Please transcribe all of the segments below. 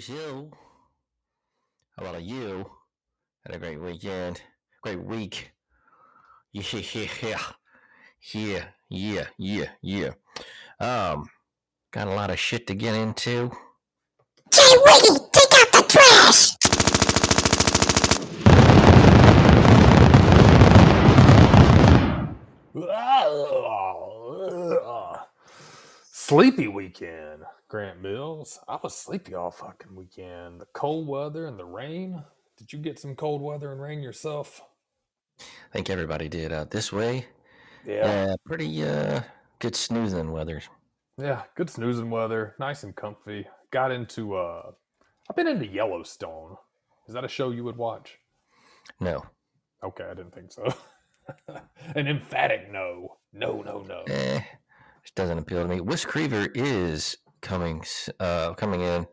Show. How about you? Had a great weekend. Great week. Yeah, yeah, yeah, yeah, yeah, yeah. Um, got a lot of shit to get into. Jay Wiggy, take out the trash! Sleepy weekend, Grant Mills. I was sleepy all fucking weekend. The cold weather and the rain. Did you get some cold weather and rain yourself? I think everybody did out this way. Yeah. Yeah, pretty uh good snoozing weather. Yeah, good snoozing weather, nice and comfy. Got into uh I've been into Yellowstone. Is that a show you would watch? No. Okay, I didn't think so. An emphatic no. No, no, no. Eh, it doesn't appeal to me. Wes Creever is coming, uh, coming in,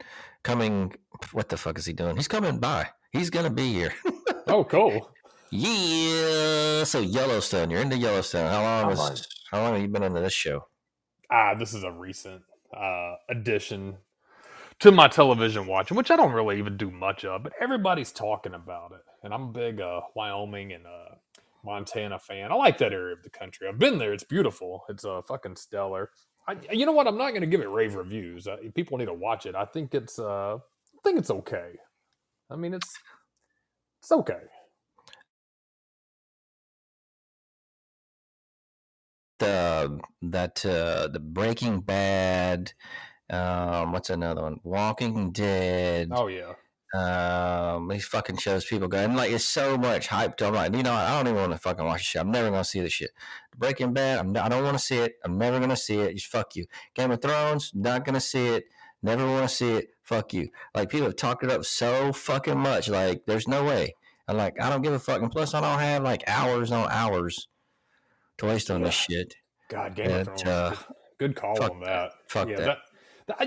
coming. What the fuck is he doing? He's coming by. He's gonna be here. Oh, cool. yeah. So Yellowstone, you're into Yellowstone. How long is? on- How long have you been into this show? Ah, this is a recent uh, addition to my television watching, which I don't really even do much of, but everybody's talking about it. And I'm a big uh, Wyoming and uh, Montana fan. I like that area of the country. I've been there. It's beautiful. It's uh, fucking stellar. I, you know what? I'm not going to give it rave reviews. Uh, people need to watch it. I think it's. Uh, I think it's okay. I mean, it's it's okay. The that uh, the Breaking Bad. Um, what's another one? Walking Dead. Oh yeah. Um, these fucking shows people go and like it's so much hyped. I'm like, you know. I don't even want to fucking watch the shit. I'm never gonna see this shit. Breaking Bad, I'm, I don't want to see it. I'm never gonna see it. Just fuck you. Game of Thrones, not gonna see it. Never want to see it. Fuck you. Like people have talked it up so fucking much. Like there's no way. I'm like, I don't give a fuck. And plus, I don't have like hours on hours to waste on this shit. God, Game It, of Thrones. uh, good, good call fuck on that. Fuck yeah, that. that.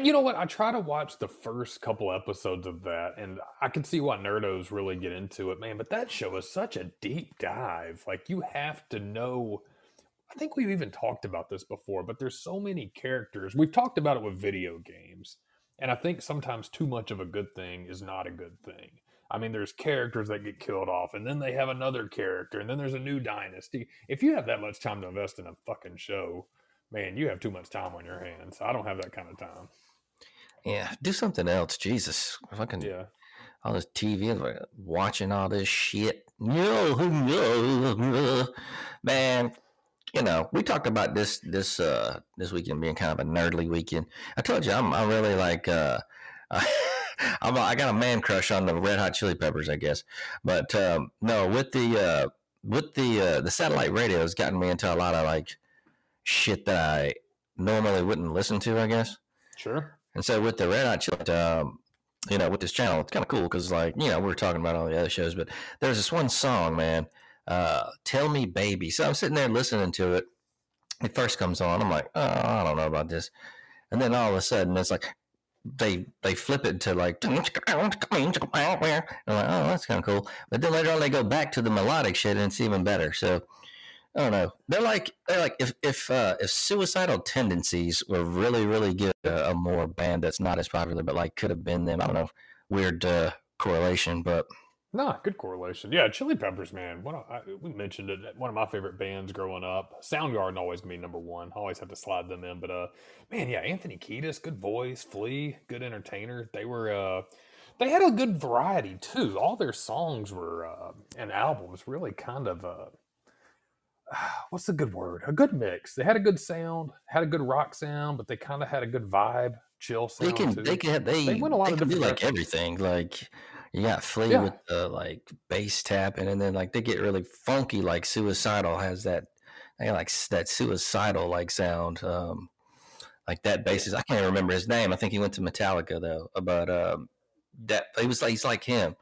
You know what? I try to watch the first couple episodes of that, and I can see why nerdos really get into it, man. But that show is such a deep dive. Like you have to know I think we've even talked about this before, but there's so many characters. We've talked about it with video games, and I think sometimes too much of a good thing is not a good thing. I mean, there's characters that get killed off, and then they have another character, and then there's a new dynasty. If you have that much time to invest in a fucking show, man, you have too much time on your hands. I don't have that kind of time. Yeah, do something else. Jesus, fucking Yeah. all this TV, like, watching all this shit. No, no, no. man. You know, we talked about this this uh this weekend being kind of a nerdly weekend. I told you I'm I really like uh I'm a, I got a man crush on the Red Hot Chili Peppers, I guess. But um, no, with the uh with the uh the satellite radio has gotten me into a lot of like shit that I normally wouldn't listen to, I guess. Sure. And so with the Red Hot Chili, um, you know, with this channel, it's kind of cool because, like, you know, we are talking about all the other shows, but there's this one song, man, uh, "Tell Me Baby." So I'm sitting there listening to it. It first comes on, I'm like, oh, I don't know about this, and then all of a sudden, it's like they they flip it to like, I'm like, oh, that's kind of cool. But then later on, they go back to the melodic shit, and it's even better. So I don't know. They're like they're like if if uh, if suicidal tendencies were really really good a, a more band that's not as popular, but like could have been them. I don't know. Weird uh, correlation, but Nah, good correlation. Yeah, Chili Peppers, man. I, we mentioned it. One of my favorite bands growing up. Soundgarden always gonna be number one. I always have to slide them in. But uh, man, yeah, Anthony Kiedis, good voice. Flea, good entertainer. They were uh, they had a good variety too. All their songs were uh, and albums really kind of uh, what's the good word? A good mix. They had a good sound, had a good rock sound, but they kind of had a good vibe, chill sound. they can too. they can they They went a lot of can do different like everything. Like you got Flea Yeah. with the like bass tapping, and then like they get really funky. Like Suicidal has that they like that suicidal like sound. Um, like that bassist. I can't remember his name. I think he went to Metallica though. But um, that he was like he's like him.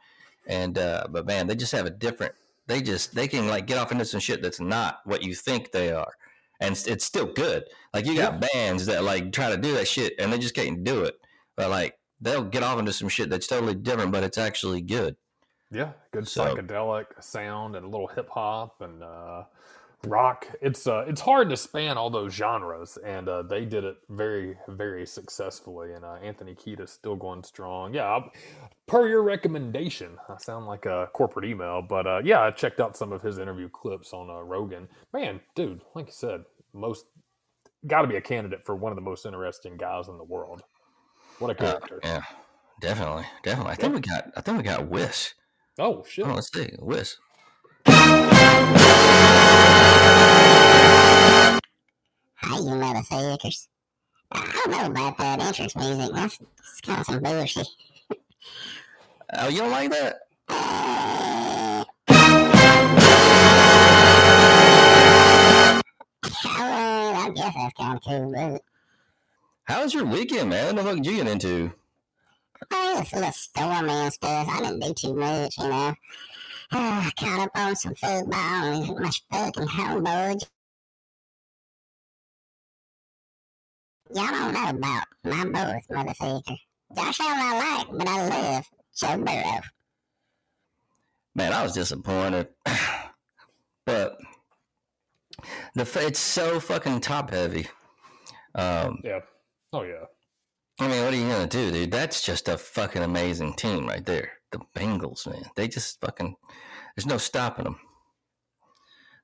And uh, but man, they just have a different. They just they can like get off into some shit that's not what you think they are, and it's, still good. Like you got bands that like try to do that shit and they just can't do it. But like they'll get off into some shit that's totally different, but it's actually good. Yeah, good So- psychedelic sound and a little hip hop and uh, rock. It's uh, it's hard to span all those genres, and uh, they did it very very successfully. And uh, Anthony Kiedis still going strong. Yeah, I'll- per your recommendation, I sound like a corporate email, but uh, yeah, I checked out some of his interview clips on uh, Rogan. Man, dude, like you said, most got to be a candidate for one of the most interesting guys in the world. What a Uh, character! yeah, definitely, definitely. I think we got. I think we got Wiss. Oh shit! Oh, let's see, Wiss. Hi, you motherfuckers. I don't know about that entrance music. That's, that's kind of some bullshit. Oh, you don't like that? Uh, I guess that's kind of cool, but How was your weekend, man? What the fuck did you get into? well, it's a little stormy and stuff. I didn't do too much, you know. I caught up on some football and my fucking homeboy. Y'all don't know about my boys, motherfucker. Josh Allen I like, but I love Joe Burrow. Man, I was disappointed. but the f- it's so fucking top heavy. Um, Yeah. Oh yeah. I mean, what are you gonna do, dude? That's just a fucking amazing team right there. The Bengals, man. They just fucking. There's no stopping them.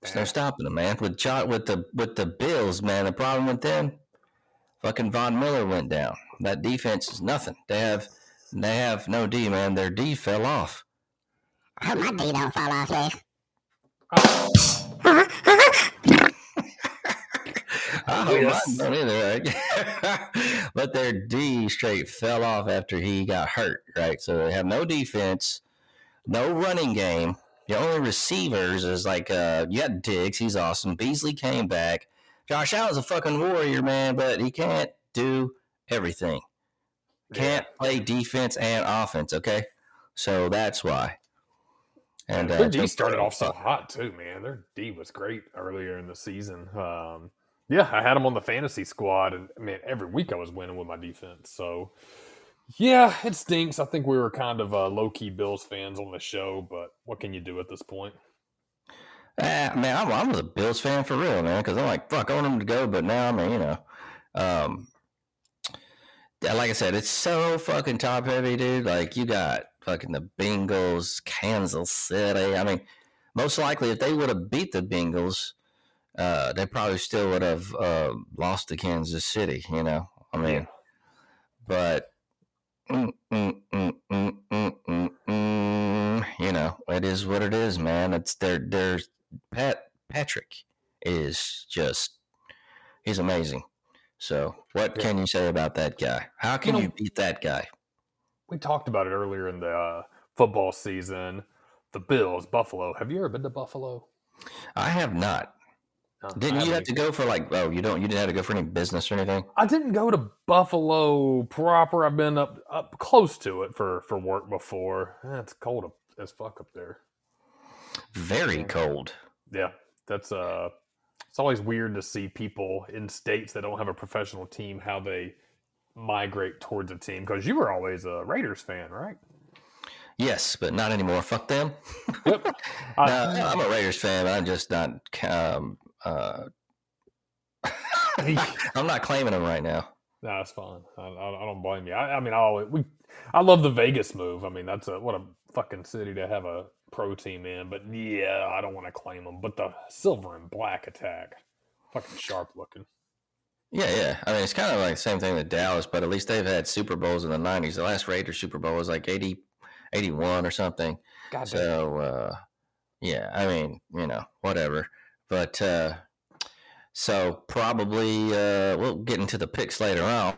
There's no stopping them, man. With jo- with the with the Bills, man. The problem with them, fucking Von Miller went down. That defense is nothing. They have they have no D, man. Their D fell off. Oh, my D don't fall off, yeah. I Oh, hope yes. mine don't either, right? but their D straight fell off after he got hurt, right? So they have no defense, no running game. The only receivers is like uh you got Diggs, he's awesome. Beasley came back. Josh Allen's a fucking warrior, man, but he can't do everything. Can't play defense and offense, okay? So that's why. And their uh, D started off so hot too, man. Their D was great earlier in the season. Um, yeah, I had them on the fantasy squad, and man, every week I was winning with my defense. So, yeah, it stinks. I think we were kind of uh, low key Bills fans on the show, but what can you do at this point? Ah, man, I'm, I was a Bills fan for real, man, because I'm like, fuck, I want them to go, but now, I mean, you know, um, like I said, it's so fucking top heavy, dude. Like, you got fucking the Bengals, Kansas City. I mean, most likely, if they would have beat the Bengals, uh, they probably still would have uh, lost to Kansas City, you know? I mean, but mm, mm, mm, mm, mm, mm, you know, it is what it is, man. It's their their Pat Patrick is just he's amazing. So, what Yeah. can you say about that guy? How can know- you beat that guy? We talked about it earlier in the uh, football season. The Bills, Buffalo. Have you ever been to Buffalo? I have not. No, Didn't you have to go for like? Oh, you don't. You didn't have to go for any business or anything. I didn't go to Buffalo proper. I've been up up close to it for for work before. Eh, it's cold up, as fuck up there. Very cold. Yeah, that's uh, it's always weird to see people in states that don't have a professional team how they migrate towards a team because you were always a Raiders fan, right? Yes, but not anymore. Fuck them. Yep. no, I- I'm a Raiders fan. I'm just not. Um, uh, I'm not claiming them right now. No, that's fine. I, I, I don't blame you. I, I mean, I always we, I love the Vegas move. I mean, that's a what a fucking city to have a pro team in. But yeah, I don't want to claim them. But the silver and black attack, fucking sharp looking. Yeah, yeah. I mean, it's kind of like the same thing with Dallas, but at least they've had Super Bowls in the 90s. The last Raiders Super Bowl was like 80, 81 or something. God. So, uh, yeah, I mean, you know, whatever. But, uh, so probably, uh, we'll get into the picks later on.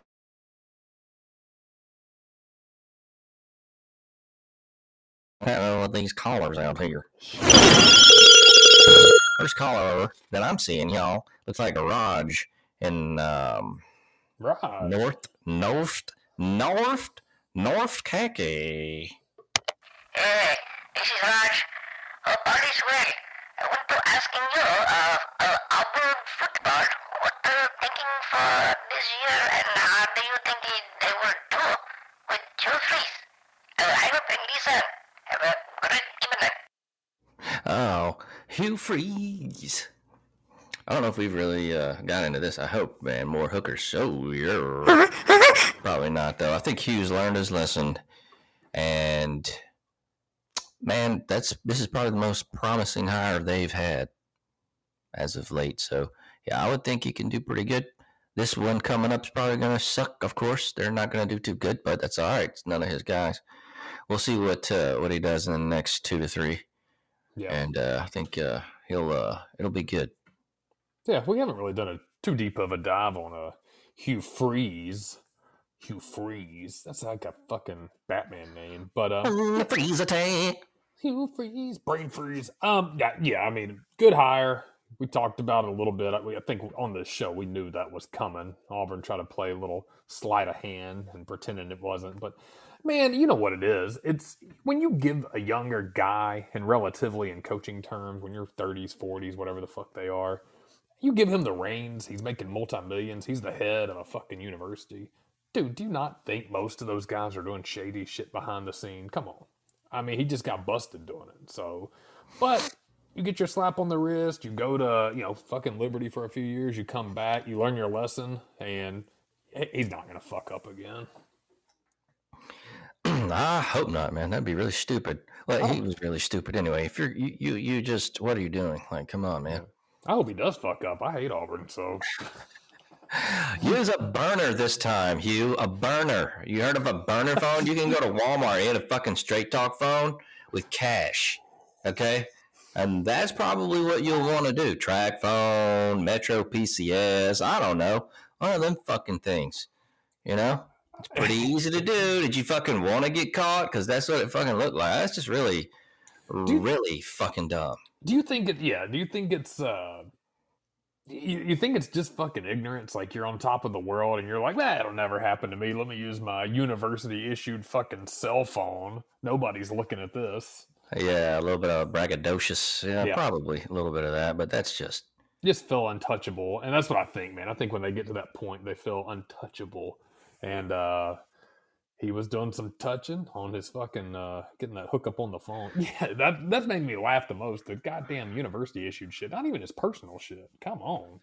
I don't know what these callers out here. First caller that I'm seeing, y'all, looks like a Raj in um, Right. North, North, North, North Khaki. Hey, this is Raj. All is well. I want to ask you, uh, uh, Auburn football, what are you thinking for this year and how do you think they will do with Hugh Freeze? Uh, I hope and Lisa have a great evening. Oh, Hugh Freeze. I don't know if we've really uh, got into this. I hope, man, more hookers. So, yeah. Probably not, though. I think Hugh's learned his lesson. And, man, that's this is probably the most promising hire they've had as of late. So, yeah, I would think he can do pretty good. This one coming up is probably going to suck, of course. They're not going to do too good, but that's all right. It's none of his guys. We'll see what uh, what he does in the next two to three Yeah. and uh, I think uh, he'll uh, it'll be good. Yeah. We haven't really done a too deep of a dive on a Hugh Freeze. Hugh Freeze. That's like a fucking Batman name. But uh, Freeze attack. Hugh Freeze, brain freeze. Um, yeah, yeah. I mean, good hire. We talked about it a little bit. I, we- I think on this show we knew that was coming. Auburn tried to play a little sleight of hand and pretending it wasn't. But man, you know what it is. It's when you give a younger guy, and relatively in coaching terms, when you're 30s, 40s, whatever the fuck they are, you give him the reins. He's making multi millions. He's the head of a fucking university. Dude, do you not think most of those guys are doing shady shit behind the scene? Come on. I mean, he just got busted doing it. So, but you get your slap on the wrist, you go to, you know, fucking Liberty for a few years, you come back, you learn your lesson, and he's not going to fuck up again. I hope not, man. That'd be really stupid. Well, he oh. was really stupid anyway. If you're you, you you just what are you doing? Like, come on, man. I hope he does fuck up. I hate Auburn, so Use a burner this time, Hugh. A burner. You heard of a burner phone? You can go to Walmart and get a fucking straight talk phone with cash. Okay? And that's probably what you'll want to do. Track phone, Metro PCS, I don't know. One of them fucking things. You know? It's pretty easy to do. Did you fucking want to get caught? Because that's what it fucking looked like. That's just really, you- really fucking dumb. do you think it, yeah, do you think it's, uh, you, you think it's just fucking ignorance? Like you're on top of the world and you're like, that'll never happen to me. Let me use my university issued fucking cell phone. Nobody's looking at this. Yeah, a little bit of braggadocious. Yeah, Yeah. probably a little bit of that, but that's just just feel untouchable and that's what i think man i think when they get to that point they feel untouchable and uh he was doing some touching on his fucking uh getting that hookup on the phone. Yeah, that that's made me laugh the most. The goddamn university issued shit, not even his personal shit. Come on.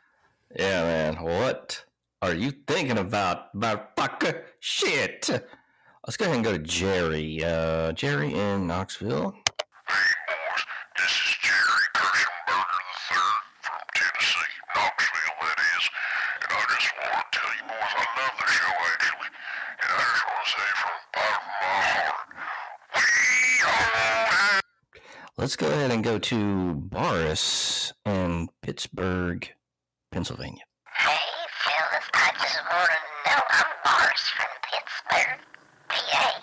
Yeah, man. What are you thinking about, motherfucker? Shit. Let's go ahead and go to Jerry. Uh, Jerry in Knoxville. Hey, boys, this is Jerry Kirschenberger III from Tennessee, Knoxville, that is. And I just want to tell you boys I love the show, actually. And I just want to say from the bottom of my heart, we all Let's go ahead and go to Boris in Pittsburgh, Pennsylvania. Hey, fellas, I just want to know. I'm Boris from Pittsburgh, PA.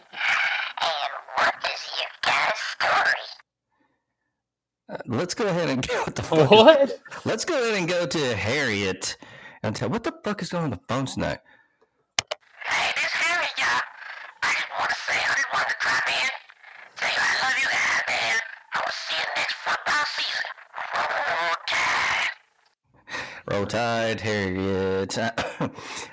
And what is your guys' story? Uh, let's go ahead and go. What the fuck? What? Let's go ahead and go to Harriet and tell what the fuck is going on the phone tonight. Hey, this Harry, y'all. I just want to say, I just wanted to drop in. Say I love you guys, man. I will see you next football season. Roll Tide. Tide, Harriet.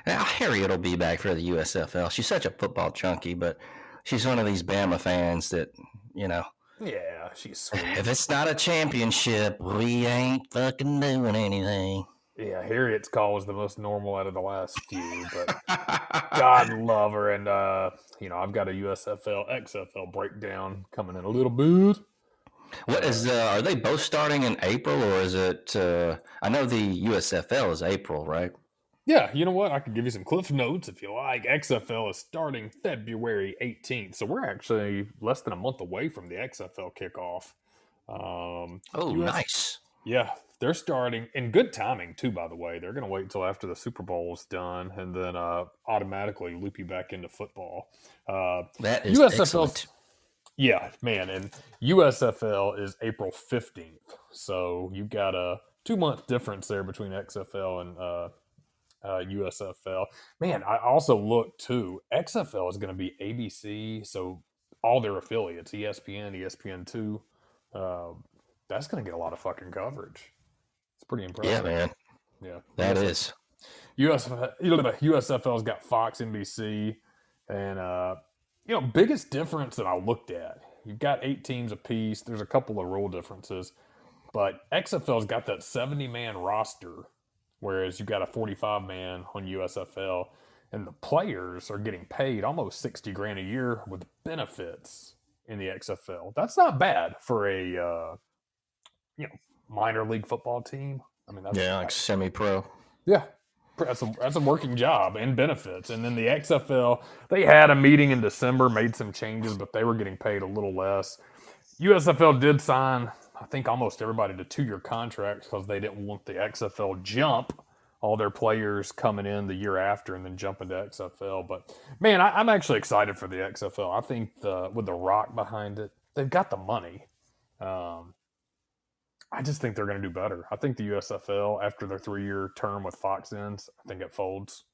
Uh, Harriet will be back for the USFL. She's such a football chunky, but she's one of these Bama fans that, you know, Yeah, she's sweet. if it's not a championship, we ain't fucking doing anything. Yeah, Harriet's call was the most normal out of the last few, but God love her. And, uh, you know, I've got a USFL, XFL breakdown coming in a little bit. What is uh, are they both starting in April or is it uh, I know the USFL is April, right? Yeah, you know what? I can give you some cliff notes if you like. XFL is starting February 18th, so we're actually less than a month away from the XFL kickoff. Um, Oh, US nice. yeah, they're starting in good timing too. By the way, they're going to wait until after the Super Bowl is done and then uh, automatically loop you back into football. Uh, That is USFL excellent. Yeah, man, and USFL is April fifteenth, so you got a two month difference there between XFL and uh, uh, USFL. Man, I also looked too. XFL is going to be ABC, so all their affiliates, ESPN, ESPN two, uh, that's going to get a lot of fucking coverage. It's pretty impressive. Yeah, man. Yeah, That USFL is. USFL, USFL's got Fox, NBC, and uh, you know, biggest difference that I looked at. You've got eight teams apiece. There's a couple of rule differences, but XFL's got that 70 man roster, whereas you got a 45 man on USFL, and the players are getting paid almost 60 grand a year with benefits in the XFL. That's not bad for a uh, you know minor league football team. I mean, that's Yeah, like semi pro. yeah, that's a that's a working job and benefits. And then the XFL, they had a meeting in December, made some changes, but they were getting paid a little less. USFL did sign, I think, almost everybody to two year contracts because they didn't want the XFL jump all their players coming in the year after and then jumping to XFL. But man, I, I'm actually excited for the XFL. I think the, with the Rock behind it, they've got the money. Um, I just think they're going to do better. I think the USFL, after their three year term with Fox ends, I think it folds.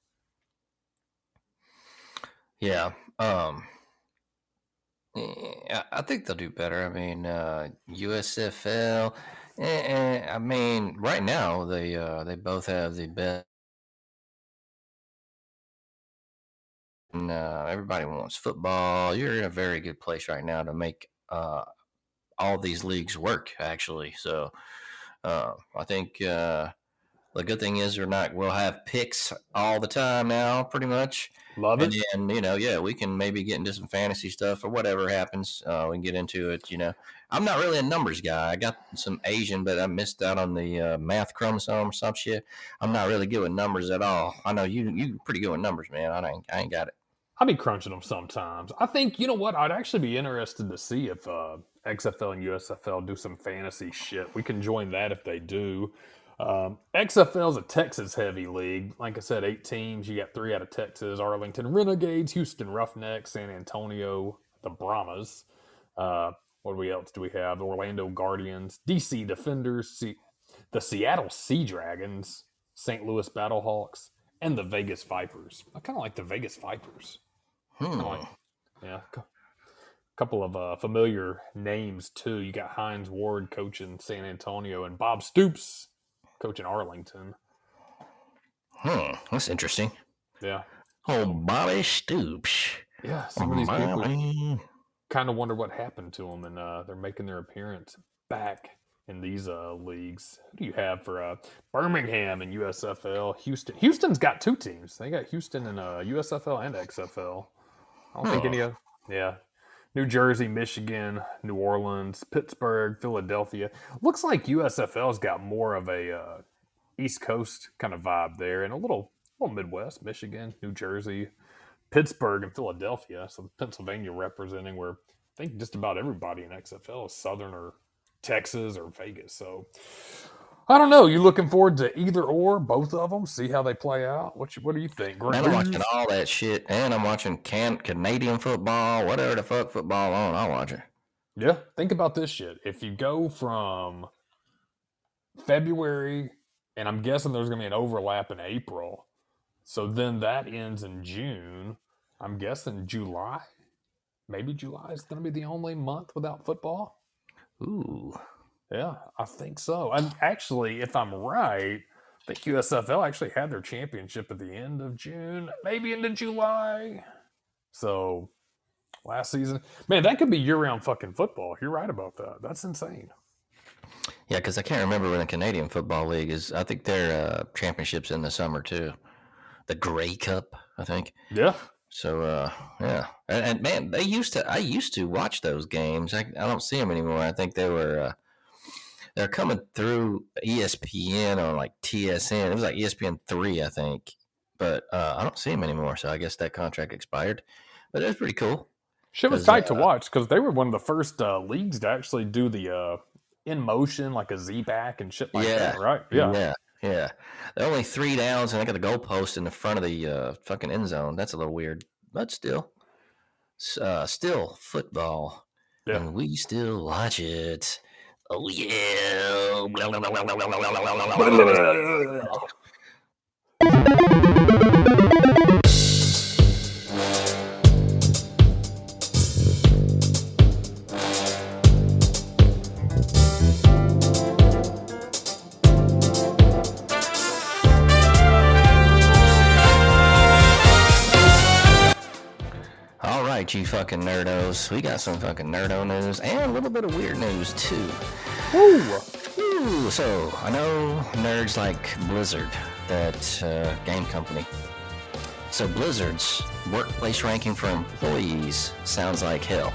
Yeah. Um I I think they'll do better. I mean, uh USFL. eh, eh, I mean, right now they uh they both have the best. And, uh, everybody wants football. You're in a very good place right now to make uh, all these leagues work. Actually, so uh, I think uh, the good thing is we're not. We'll have picks all the time now, pretty much. Love And it. then, you know, yeah, we can maybe get into some fantasy stuff or whatever happens. Uh, we can get into it. You know, I'm not really a numbers guy. I got some Asian, but I missed out on the uh, math chromosome or some shit. I'm not really good with numbers at all. I know you you pretty good with numbers, man. I ain't I ain't got it. I'll be crunching them sometimes. I think, you know what? I'd actually be interested to see if uh, XFL and USFL do some fantasy shit. We can join that if they do. Um, XFL is a Texas heavy league. Like I said, eight teams. You got three out of Texas Arlington Renegades, Houston Roughnecks, San Antonio, the Brahmas. Uh, what we else do we have? Orlando Guardians, DC Defenders, C- the Seattle Sea Dragons, St. Louis Battlehawks, and the Vegas Vipers. I kind of like the Vegas Vipers. Hmm. like- Yeah, a couple of uh, familiar names too. You got Hines Ward coaching San Antonio, and Bob Stoops coaching Arlington. Hmm. That's interesting. Yeah, Oh, Bobby Stoops. Yeah, some of these people kind of wonder what happened to them, and uh, they're making their appearance back in these uh, leagues. Who do you have for uh, Birmingham and USFL? Houston. Houston's got two teams. They got Houston and uh, USFL and XFL. I don't think any of yeah. New Jersey, Michigan, New Orleans, Pittsburgh, Philadelphia. Looks like USFL's got more of a uh, East Coast kind of vibe there, and a little, little Midwest, Michigan, New Jersey, Pittsburgh, and Philadelphia. So Pennsylvania representing where I think just about everybody in XFL is Southern or Texas or Vegas. So I don't know. You looking forward to either or both of them? See how they play out. What you, what do you think? Man, I'm watching all that shit, and I'm watching can Canadian football, whatever the fuck football on. I'll watch it. Yeah, think about this shit. If you go from February, and I'm guessing there's going to be an overlap in April, so then that ends in June. I'm guessing July, maybe July is going to be the only month without football. Ooh, Yeah, I think so. And actually, if I'm right, I think USFL actually had their championship at the end of June, maybe into July. So last season, man, that could be year-round fucking football. You're right about that. That's insane. yeah, because I can't remember when the Canadian Football League is. I think their uh, championships in the summer too. The Grey Cup, I think. Yeah. So uh, yeah, and, and man, they used to. I used to watch those games. I, I don't see them anymore. I think they were. Uh, they're coming through ESPN or like TSN. It was like ESPN three, I think. But uh, I don't see them anymore. So I guess that contract expired. But it was pretty cool. Shit was tight to uh, watch because they were one of the first uh, leagues to actually do the uh, in motion, like a Z back and shit like Yeah. that, right? Yeah. yeah, yeah. They're only three downs, and they got a goalpost in the front of the uh, fucking end zone. That's a little weird, but still, uh, still football, Yeah. and we still watch it. Oh yeah. right, you fucking nerdos. We got some fucking nerdo news and a little bit of weird news too. Woo! Ooh, so I know nerds like Blizzard, that uh, game company. So Blizzard's workplace ranking for employees sounds like hell.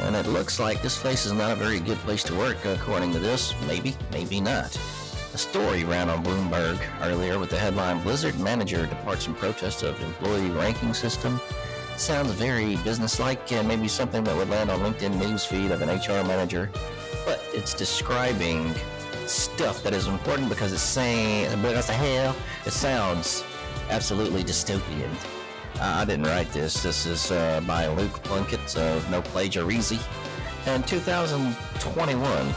And it looks like this place is not a very good place to work, according to this. Maybe, maybe not. A story ran on Bloomberg earlier with the headline Blizzard manager departs in protest of employee ranking system. Sounds very businesslike and maybe something that would land on LinkedIn newsfeed of an HR manager but it's describing stuff that is important because it's saying, as the hell, it sounds absolutely dystopian. Uh, I didn't write this. This is uh, by Luke Plunkett of No Plagiarism. In 2021,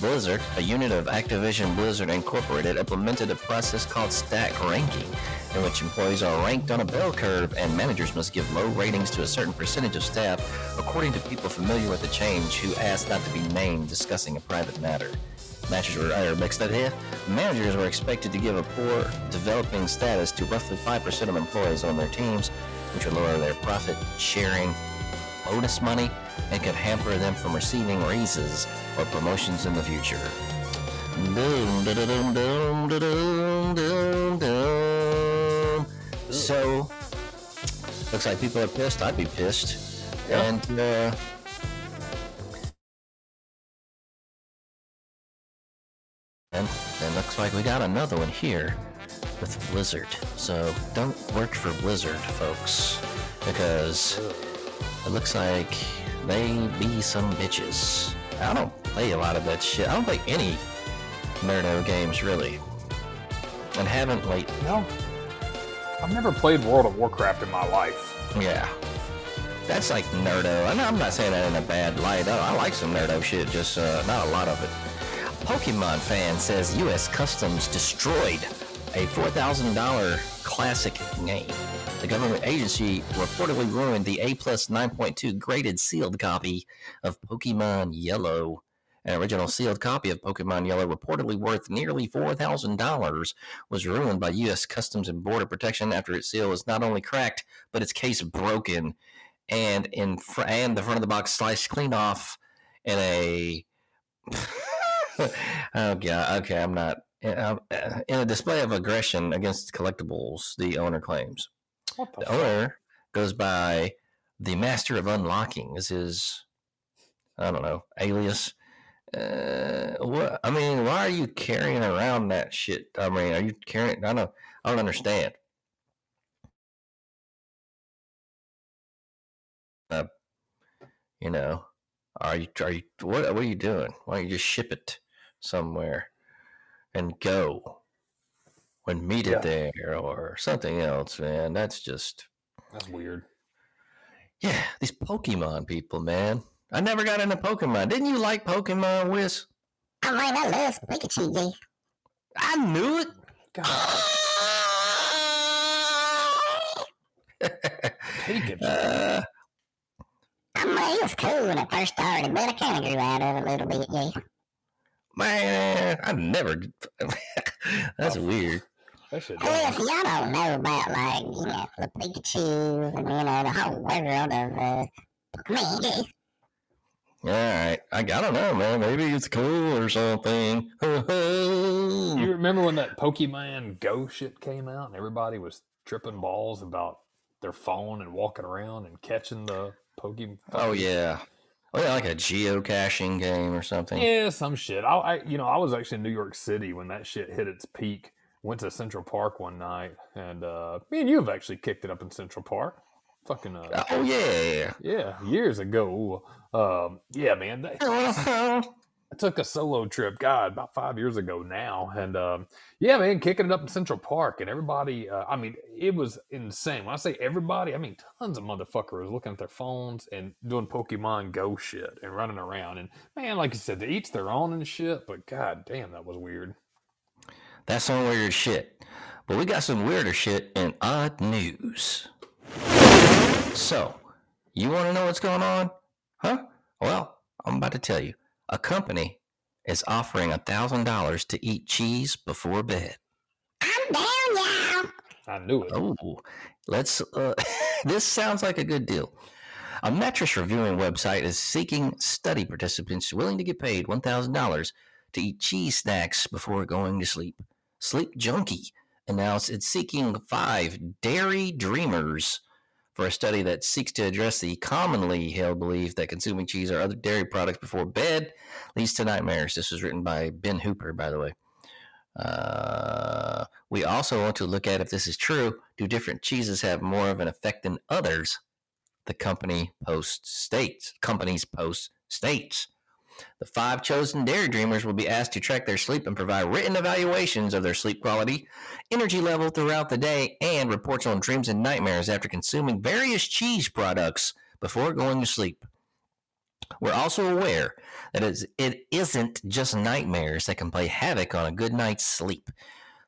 Blizzard, a unit of Activision Blizzard Incorporated, implemented a process called stack ranking, in which employees are ranked on a bell curve and managers must give low ratings to a certain percentage of staff, according to people familiar with the change who asked not to be named discussing a private matter. Managers were or mixed up here. Managers were expected to give a poor developing status to roughly 5% of employees on their teams, which would lower their profit sharing bonus money and could hamper them from receiving raises or promotions in the future. So, looks like people are pissed. I'd be pissed. Yeah. And, uh, and it looks like we got another one here with Blizzard. So don't work for Blizzard, folks, because it looks like they be some bitches. I don't play a lot of that shit. I don't play any Nerdo games really, and haven't lately. No, I've never played World of Warcraft in my life. Yeah. That's like nerdo. I'm not saying that in a bad light. I, I like some nerdo shit, just uh, not a lot of it. Pokemon fan says U.S. Customs destroyed a $4,000 classic game. The government agency reportedly ruined the A plus 9.2 graded sealed copy of Pokemon Yellow An original sealed copy of Pokemon Yellow, reportedly worth nearly $4,000, was ruined by U.S. Customs and Border Protection after its seal was not only cracked, but its case broken and in fr- and the front of the box sliced clean off in a. oh, God. Okay, I'm not. uh, In a display of aggression against collectibles, the owner claims. What the The owner goes by the Master of Unlocking. Is his, I don't know, alias. Uh, what? I mean, why are you carrying around that shit? I mean, are you carrying? I don't. I don't understand. Uh, you know, are you? Are you? What? What are you doing? Why don't you just ship it somewhere and go? When meet Yeah. it there or something else, man. That's just That's weird. yeah, these Pokemon people, man. I never got into Pokemon. Didn't you like Pokemon, Wiz? I mean, I love Pikachu, I knew it. God, Pikachu. Uh, I mean, it was cool when it first started, but I kind of grew out of it a little bit, Yeah. man, I never. That's Oh. weird. That shit. Well, dumb. if y'all don't know about, like, you know, the Pikachu and, you know, the whole world of, uh, Pokemon, G. All right, I, I don't know, man. Maybe it's cool or something. You remember when that Pokemon Go shit came out and everybody was tripping balls about their phone and walking around and catching the Pokemon? oh yeah, oh yeah, like a geocaching game or something. Yeah, some shit. I, I, you know, I was actually in New York City when that shit hit its peak. Went to Central Park one night, and uh, me and you have actually kicked it up in Central Park. Fucking, uh, Oh yeah. yeah, years ago. Um, yeah, man, I took a solo trip, God, about five years ago now, and um, yeah, man, kicking it up in Central Park, and everybody. Uh, I mean, it was insane. When I say everybody, I mean tons of motherfuckers looking at their phones and doing Pokemon Go shit and running around. And man, like you said, they each their own and shit. But god damn, that was weird. That's some weird shit. But we got some weirder shit in odd news. So, you want to know what's going on? Huh? Well, I'm about to tell you. A company is offering a $1,000 to eat cheese before bed. I'm down, y'all. I knew it. Oh, let's. Uh, this sounds like a good deal. A mattress reviewing website is seeking study participants willing to get paid $1,000 to eat cheese snacks before going to sleep. Sleep Junkie announced it's seeking five dairy dreamers for a study that seeks to address the commonly held belief that consuming cheese or other dairy products before bed leads to nightmares. This was written by Ben Hooper, by the way. Uh, we also want to look at if this is true. Do different cheeses have more of an effect than others? The company post states. Companies post states. The five chosen dairy dreamers will be asked to track their sleep and provide written evaluations of their sleep quality, energy level throughout the day, and reports on dreams and nightmares after consuming various cheese products before going to sleep. We're also aware that it isn't just nightmares that can play havoc on a good night's sleep.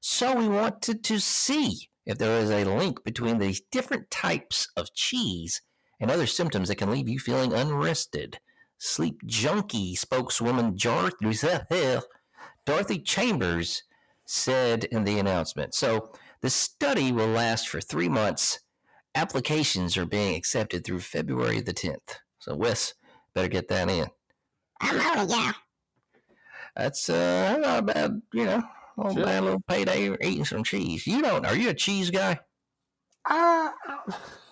So we wanted to see if there is a link between these different types of cheese and other symptoms that can leave you feeling unrested. Sleep junkie spokeswoman Dorothy, Dorothy Chambers said in the announcement. So the study will last for three months. Applications are being accepted through February the 10th. So Wes, better get that in. I'm on it, y'all. That's uh not a bad, you know, a little Sure. bad little payday eating some cheese. You don't are you a cheese guy? Ah,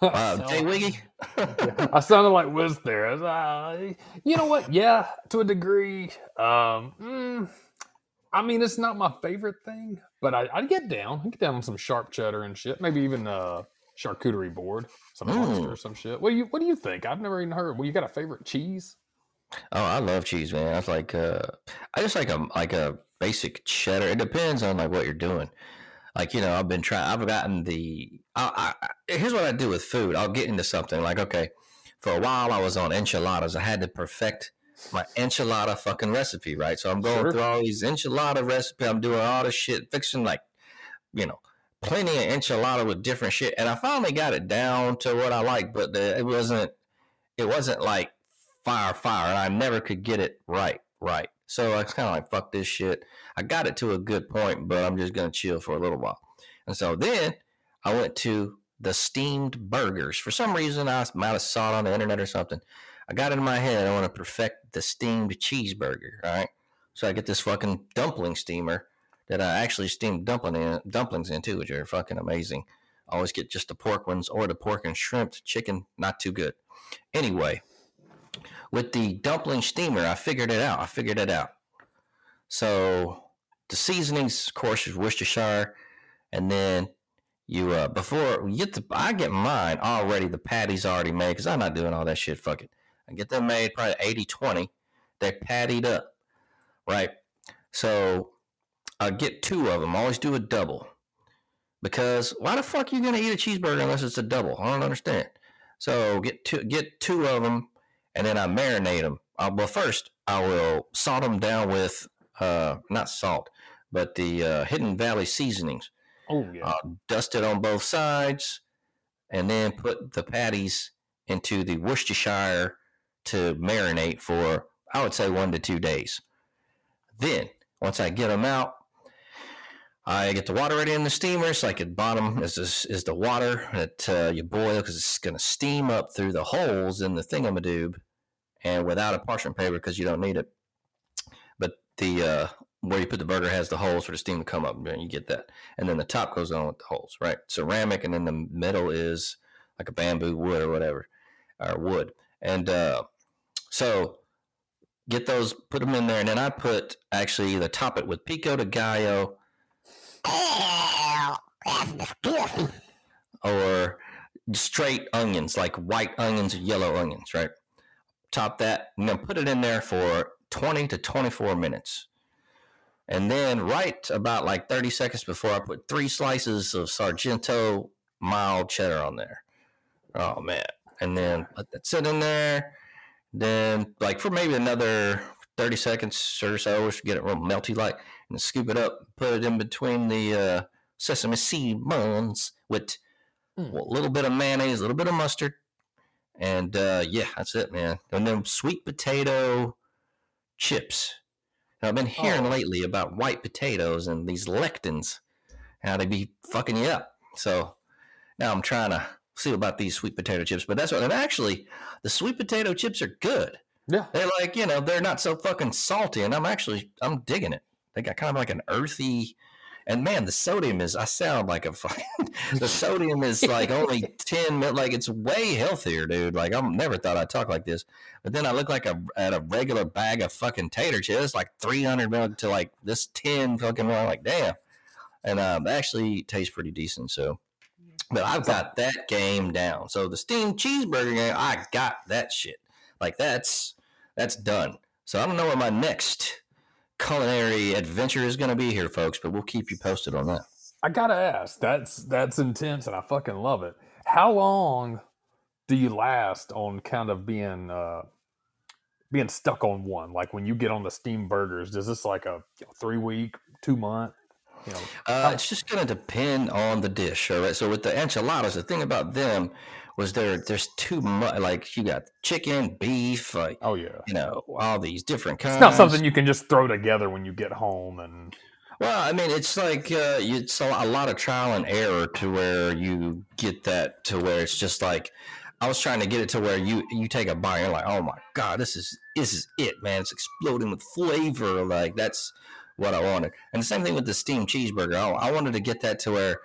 Uh, Jay Wiggy? I sounded like Wiz there. I was, uh, you know what? Yeah, to a degree. Um, mm, I mean, it's not my favorite thing, but I, I'd get down. I get down on some sharp cheddar and shit. Maybe even a charcuterie board, some lobster Mm. or some shit. What do you What do you think? I've never even heard. Well, you got a favorite cheese? Oh, I love cheese, man. I like uh I just like a like a basic cheddar. It depends on like what you're doing. Like, you know, I've been trying I've gotten the I, I, here's what I do with food. I'll get into something like okay, for a while I was on enchiladas. I had to perfect my enchilada fucking recipe, right? So I'm going Sure. through all these enchilada recipe. I'm doing all this shit, fixing like, you know, plenty of enchilada with different shit, and I finally got it down to what I like. But the, it wasn't, it wasn't like fire, fire. And I never could get it right, right. So I was kind of like, fuck this shit. I got it to a good point, but I'm just gonna chill for a little while. And so then I went to the steamed burgers. For some reason, I might have saw it on the internet or something. I got in my head. I want to perfect the steamed cheeseburger. All right. So I get this fucking dumpling steamer that I actually steam dumpling in, dumplings in too, which are fucking amazing. I always get just the pork ones or the pork and shrimp. Chicken, not too good. Anyway, with the dumpling steamer, I figured it out. I figured it out. So the seasonings, of course, is Worcestershire, and then you uh before you get the I get mine already. The patties already made because I'm not doing all that shit. Fuck it. I get them made probably 80 20. They're pattied up, right? So I get two of them. I always do a double because why the fuck are you gonna eat a cheeseburger unless it's a double? I don't understand. So get two get two of them, and then I marinate them. Uh, well, first I will salt them down with uh not salt, but the uh, Hidden Valley seasonings. Oh yeah. Uh, dust it on both sides, and then put the patties into the Worcestershire to marinate for I would say one to two days. Then once I get them out, I get the water ready in the steamer. So like at bottom is this, is the water that uh, you boil because it's going to steam up through the holes in the thingamadoob, and without a parchment paper because you don't need it. But the uh, where you put the burger has the holes for the steam to come up, and you get that. And then the top goes on with the holes, right? Ceramic, and then the middle is like a bamboo wood or whatever, or wood. And uh, so get those, put them in there, and then I put actually either top it with pico de gallo or straight onions, like white onions or yellow onions, right? Top that, and then put it in there for 20 to 24 minutes. And then, right about like 30 seconds before, I put three slices of Sargento mild cheddar on there. Oh, man. And then let that sit in there. Then, like for maybe another 30 seconds or so, get it real melty like, and scoop it up, put it in between the uh, sesame seed buns with Mm. a little bit of mayonnaise, a little bit of mustard, and uh, yeah, that's it, man. And then sweet potato chips. Now, I've been hearing Oh. lately about white potatoes and these lectins, how they be fucking you up. So now I'm trying to see about these sweet potato chips. But that's what, and actually, the sweet potato chips are good. Yeah. They're like, you know, they're not so fucking salty, and I'm actually, I'm digging it. They got kind of like an earthy, and man, the sodium is, I sound like a fucking, the sodium is like only 10, like it's way healthier, dude. Like, I never thought I'd talk like this. But then I look like a, at a regular bag of fucking tater chips, like 300 mil to like this 10 fucking mil, like, damn. And um, actually taste pretty decent, so. But I've got that game down. So the steamed cheeseburger game, I got that shit. Like that's that's done. So I don't know what my next culinary adventure is going to be here, folks. But we'll keep you posted on that. I gotta ask. That's that's intense, and I fucking love it. How long do you last on kind of being uh being stuck on one? Like when you get on the steam burgers, does this like a you know, three week, two month? You know, Uh, it's just going to depend on the dish. All right. So with the enchiladas, the thing about them was there. There's too much. Like you got chicken, beef, like oh yeah, you know, all these different kinds. it's not something you can just throw together when you get home. And Well, I mean, it's like uh, it's a, lot of trial and error to where you get that to where it's just like I was trying to get it to where you you take a bite and you're like, oh my god, this is this is it, man! It's exploding with flavor. Like that's what I wanted. And the same thing with the steamed cheeseburger. I, I wanted to get that to where.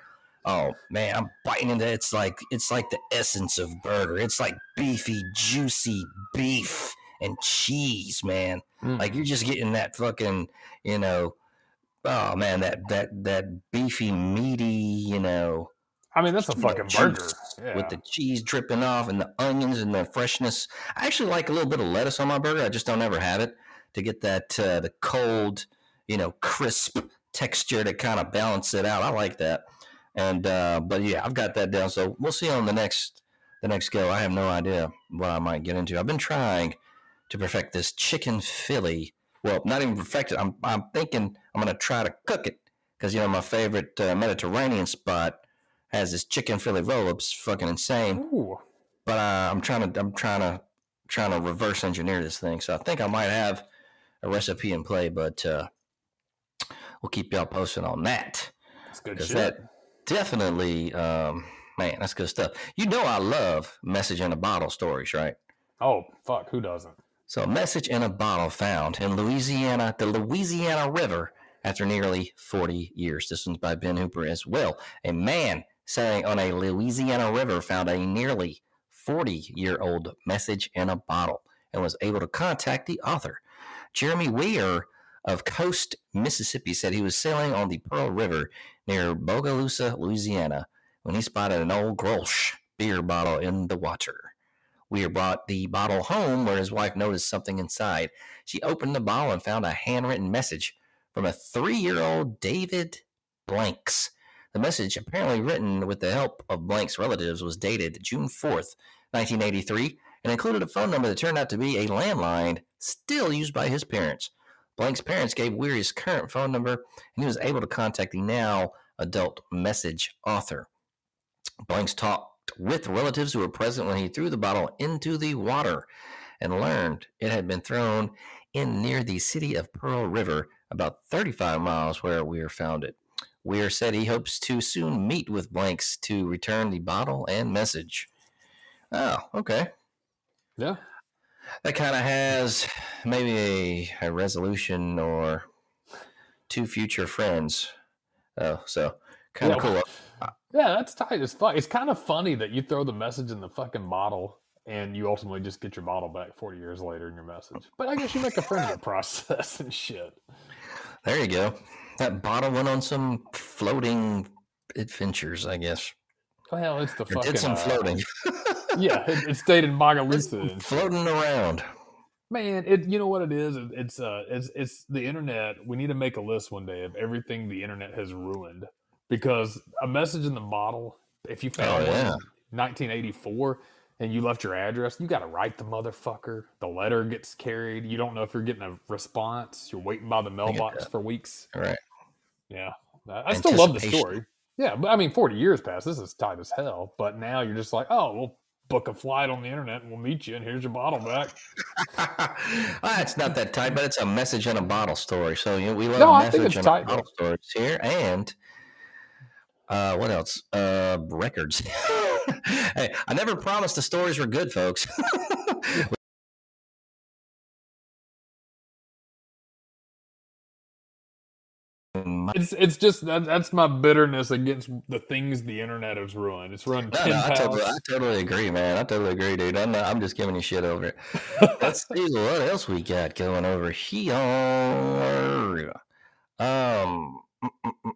Oh man, I'm biting into it. It's like it's like the essence of burger. It's like beefy, juicy beef and cheese, man. Mm. Like you're just getting that fucking, you know, oh man, that that that beefy, meaty, you know, I mean, that's a know, fucking burger yeah. with the cheese dripping off and the onions and the freshness. I actually like a little bit of lettuce on my burger. I just don't ever have it to get that uh, the cold, you know, crisp texture to kind of balance it out. I like that. And uh, but yeah, I've got that down. So we'll see on the next the next go. I have no idea what I might get into. I've been trying to perfect this chicken Philly. Well, not even perfect it. I'm I'm thinking I'm gonna try to cook it because you know my favorite uh, Mediterranean spot has this chicken Philly roll ups, fucking insane. Ooh. But uh, I'm trying to I'm trying to trying to reverse engineer this thing. So I think I might have a recipe in play, but uh, we'll keep y'all posted on that That's good shit. that definitely, um, man, that's good stuff. You know, I love message in a bottle stories, right? Oh fuck, who doesn't? So, a message in a bottle found in Louisiana, the Louisiana River, after nearly 40 years. This one's by Ben Hooper as well. A man sailing on a Louisiana river found a nearly 40 year old message in a bottle and was able to contact the author. Jeremy Weir of Coast, Mississippi said he was sailing on the Pearl River near Bogalusa, Louisiana, when he spotted an old Grolsch beer bottle in the water. Weir brought the bottle home where his wife noticed something inside. She opened the bottle and found a handwritten message from a three year old David Blanks. The message, apparently written with the help of Blank's relatives, was dated June 4th, 1983, and included a phone number that turned out to be a landline still used by his parents. Blank's parents gave Weir his current phone number, and he was able to contact the now adult message author. Blanks talked with relatives who were present when he threw the bottle into the water and learned it had been thrown in near the city of Pearl River, about 35 miles where Weir found it. Weir said he hopes to soon meet with Blanks to return the bottle and message. Oh, okay. Yeah. That kind of has maybe a, a resolution or two future friends. Oh, so kind of Yeah. cool. Yeah, that's tight as fuck. It's kind of funny that you throw the message in the fucking bottle and you ultimately just get your bottle back 40 years later in your message. But I guess you make a friend of the process and shit. There you go. That bottle went on some floating adventures, I guess. Well, it's the fucking. did some uh, floating. yeah, it, stayed in Bogalusa. floating around. Man, it you know what it is? It- It's uh it's it's the internet. We need to make a list one day of everything the internet has ruined. Because a message in the bottle, if you found Oh, one in yeah. 1984 and you left your address, you got to write the motherfucker. The letter gets carried. You don't know if you're getting a response. You're waiting by the mailbox for weeks. All right. Yeah, I I still love the story. Yeah, but I mean, 40 years passed. This is tight as hell. But now you're just like, oh, we'll book a flight on the internet and we'll meet you, and here's your bottle back. Ah, it's not that tight, but it's a message in a bottle story. So you know, we love No, message in a tight, bottle stories here, and uh, what else? Uh, records. hey, I never promised the stories were good, folks. It's it's just that, that's my bitterness against the things the internet has ruined. It's ruined No, no, I totally, I totally agree, man. I totally agree, dude. I'm, not, I'm just giving you shit over it. Let's see what else we got going over here. Um, mm, mm, mm.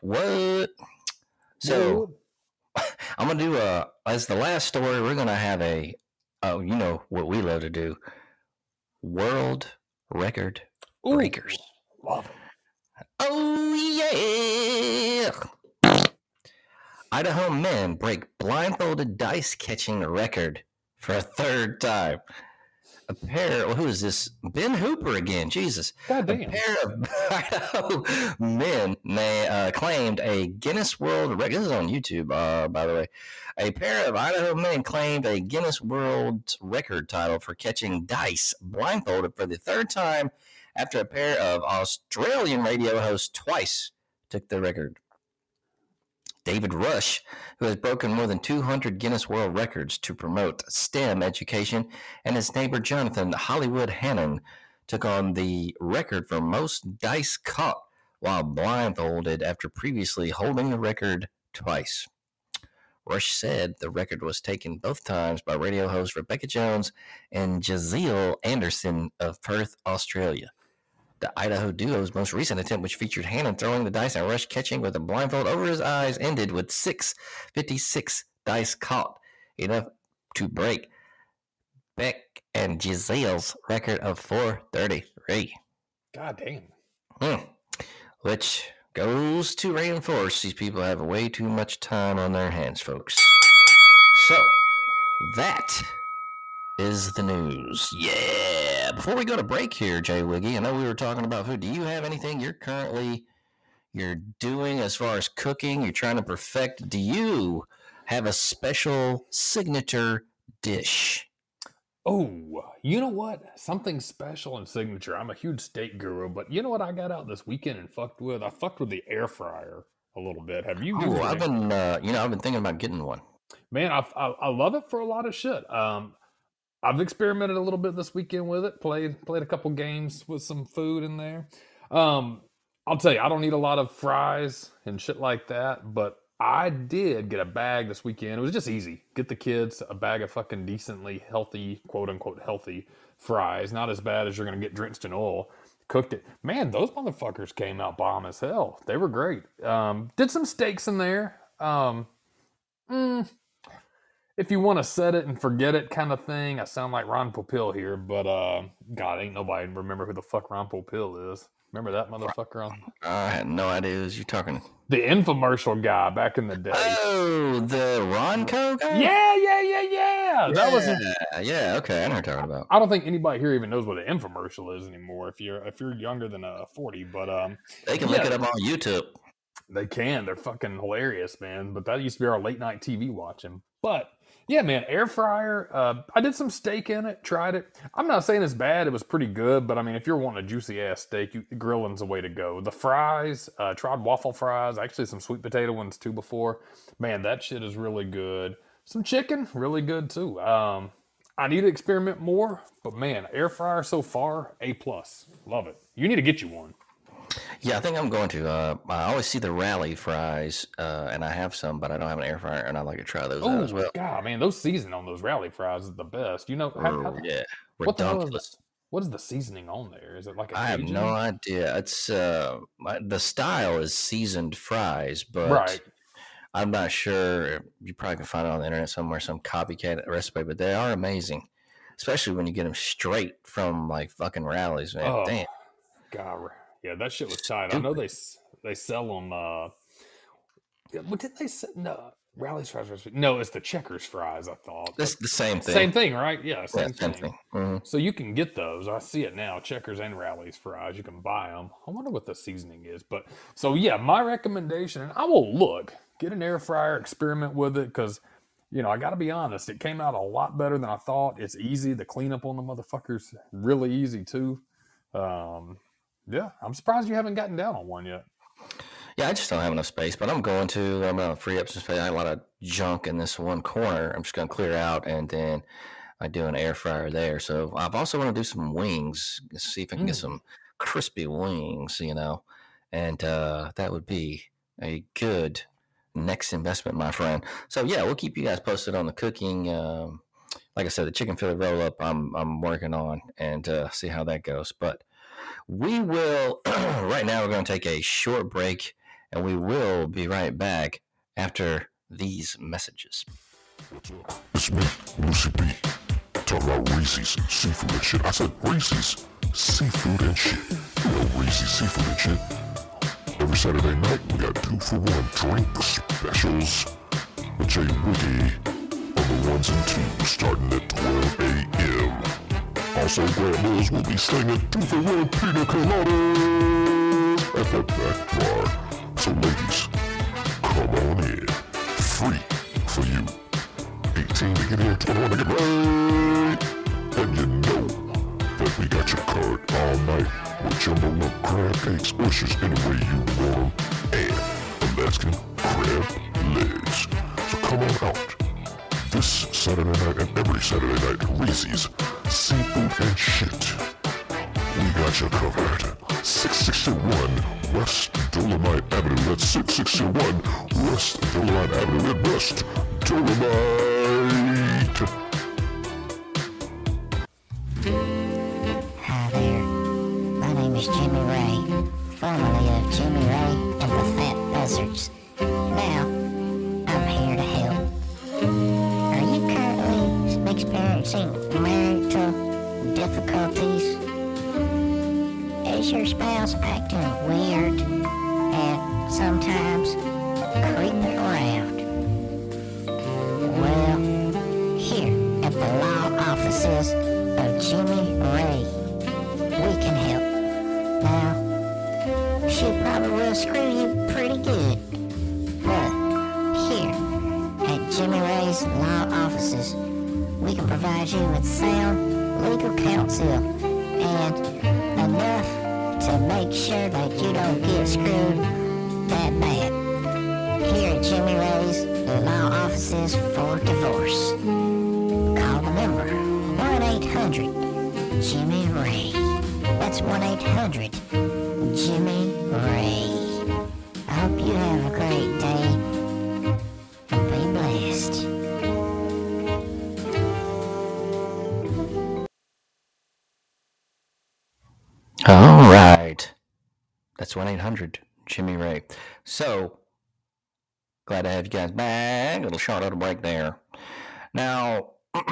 what? So I'm gonna do a as the last story. We're gonna have a, oh, you know what we love to do, world record Ooh, breakers. love it. Oh yeah! Idaho men break blindfolded dice catching record for a third time. A pair. Well, who is this? Ben Hooper again. Jesus. God A pair of Idaho men they, uh, claimed a Guinness World Record. This is on YouTube, uh, by the way. A pair of Idaho men claimed a Guinness World Record title for catching dice blindfolded for the third time after a pair of Australian radio hosts twice took the record. David Rush, who has broken more than 200 Guinness World Records to promote STEM education, and his neighbor Jonathan Hollywood Hannon took on the record for most dice caught while blindfolded after previously holding the record twice. Rush said the record was taken both times by radio host Rebecca Jones and Giselle Anderson of Perth, Australia. The Idaho duo's most recent attempt, which featured Hannon throwing the dice and Rush catching with a blindfold over his eyes, ended with 656 dice caught, enough to break Beck and Giselle's record of 433. God damn. Hmm. Which goes to reinforce these people have way too much time on their hands, folks. So, that is the news. Yeah. Before we go to break here, Jay Wiggy, I know we were talking about food. Do you have anything you're currently you're doing as far as cooking? You're trying to perfect. Do you have a special signature dish? Oh, you know what? Something special and signature. I'm a huge steak guru, but you know what I got out this weekend and fucked with? I fucked with the air fryer a little bit. Have you? Oh, I've been, uh, you know, I've been thinking about getting one. Man, I, I I love it for a lot of shit. Um, I've experimented a little bit this weekend with it. Played played a couple games with some food in there. Um, I'll tell you, I don't eat a lot of fries and shit like that, but I did get a bag this weekend. It was just easy. Get the kids a bag of fucking decently healthy, quote unquote healthy fries. Not as bad as you're gonna get drenched in oil. Cooked it. Man, those motherfuckers came out bomb as hell. They were great. Um, did some steaks in there. Um, mm, if you want to set it and forget it kind of thing, I sound like Ron Popeil here, but uh, God, ain't nobody remember who the fuck Ron Popeil is. Remember that motherfucker on I had no idea who you're talking. the infomercial guy back in the day? Oh, the Ronco guy. Yeah, yeah, yeah, yeah. That was. Yeah, yeah. Okay, I know what you're talking about. I don't think anybody here even knows what an infomercial is anymore. If you're if you're younger than uh, forty, but um, They can look it up on YouTube. They can. They're fucking hilarious, man. But that used to be our late night TV watching. But yeah, man, air fryer. Uh, I did some steak in it. Tried it. I'm not saying it's bad. It was pretty good. But I mean, if you're wanting a juicy ass steak, you, grilling's the way to go. The fries. Uh, tried waffle fries. Actually, some sweet potato ones too before. Man, that shit is really good. Some chicken, really good too. Um, I need to experiment more, but man, air fryer so far, a plus. Love it. You need to get you one. Yeah, I think I'm going to. Uh, I always see the rally fries, uh, and I have some, but I don't have an air fryer, and I'd like to try those out Oh as well. God, man, those seasoning on those rally fries is the best. You know, how, how- Oh, yeah, what the hell is. What is the seasoning on there? Is it like a I have no idea. It's uh, my- the style is seasoned fries, but Right. I'm not sure. You probably can find it on the internet somewhere, some copycat recipe, but they are amazing, especially when you get them straight from like fucking Rally's, man. Oh, Damn. God, yeah, that shit was tight. I know they they sell them. Uh, what did they say? No, Rally's fries. recipe- No, it's the checkers fries. I thought that's the same thing. same thing, right? Yeah, Yeah, same, same thing. thing. hmm So you can get those. I see it now. Checkers and Rally's fries. You can buy them. I wonder what the seasoning is. But so yeah, my recommendation, and I will look, get an air fryer, experiment with it, because you know I got to be honest, it came out a lot better than I thought. It's easy. The cleanup on the motherfuckers really easy too. Um, yeah, I'm surprised you haven't gotten down on one yet. Yeah, I just don't have enough space, but I'm going to. I'm gonna free up some space. I have a lot of junk in this one corner. I'm just gonna clear out, and then I do an air fryer there. So I've also want to do some wings. See if I can get Mm. some crispy wings, you know, and uh, that would be a good next investment, my friend. So yeah, we'll keep you guys posted on the cooking. Um, like I said, the chicken Philly roll up, I'm I'm working on, and uh, see how that goes. But we will right now. We're going to take a short break, and we will be right back after these messages. It's me, Lucy B. Talking about Reese's seafood and shit. I said Reese's seafood and shit. You know Reese's seafood and shit. Every Saturday night, we got two for one drink specials with Jay Wiggy on the ones and twos starting at 12 a.m. Also, Grandma's will be slinging two for one pina coladas at the back bar. So, ladies, come on in. Free for you. 18 to get in, 21 to get right. And you know that we got your card all night with jumbo up crab cakes, oysters any way you want 'em, and Alaskan crab legs. So come on out this Saturday night and every Saturday night Reese's Seafood and Shit. We got you covered. 661 West Dolomite Avenue. That's 661 West Dolomite Avenue West Dolomite. Hi there. My name is Jimmy Ray, formerly of Jimmy Ray and the Fat Buzzards. Experiencing marital difficulties? Is your spouse acting weird 是 glad to have you guys back. little short little break there. Now,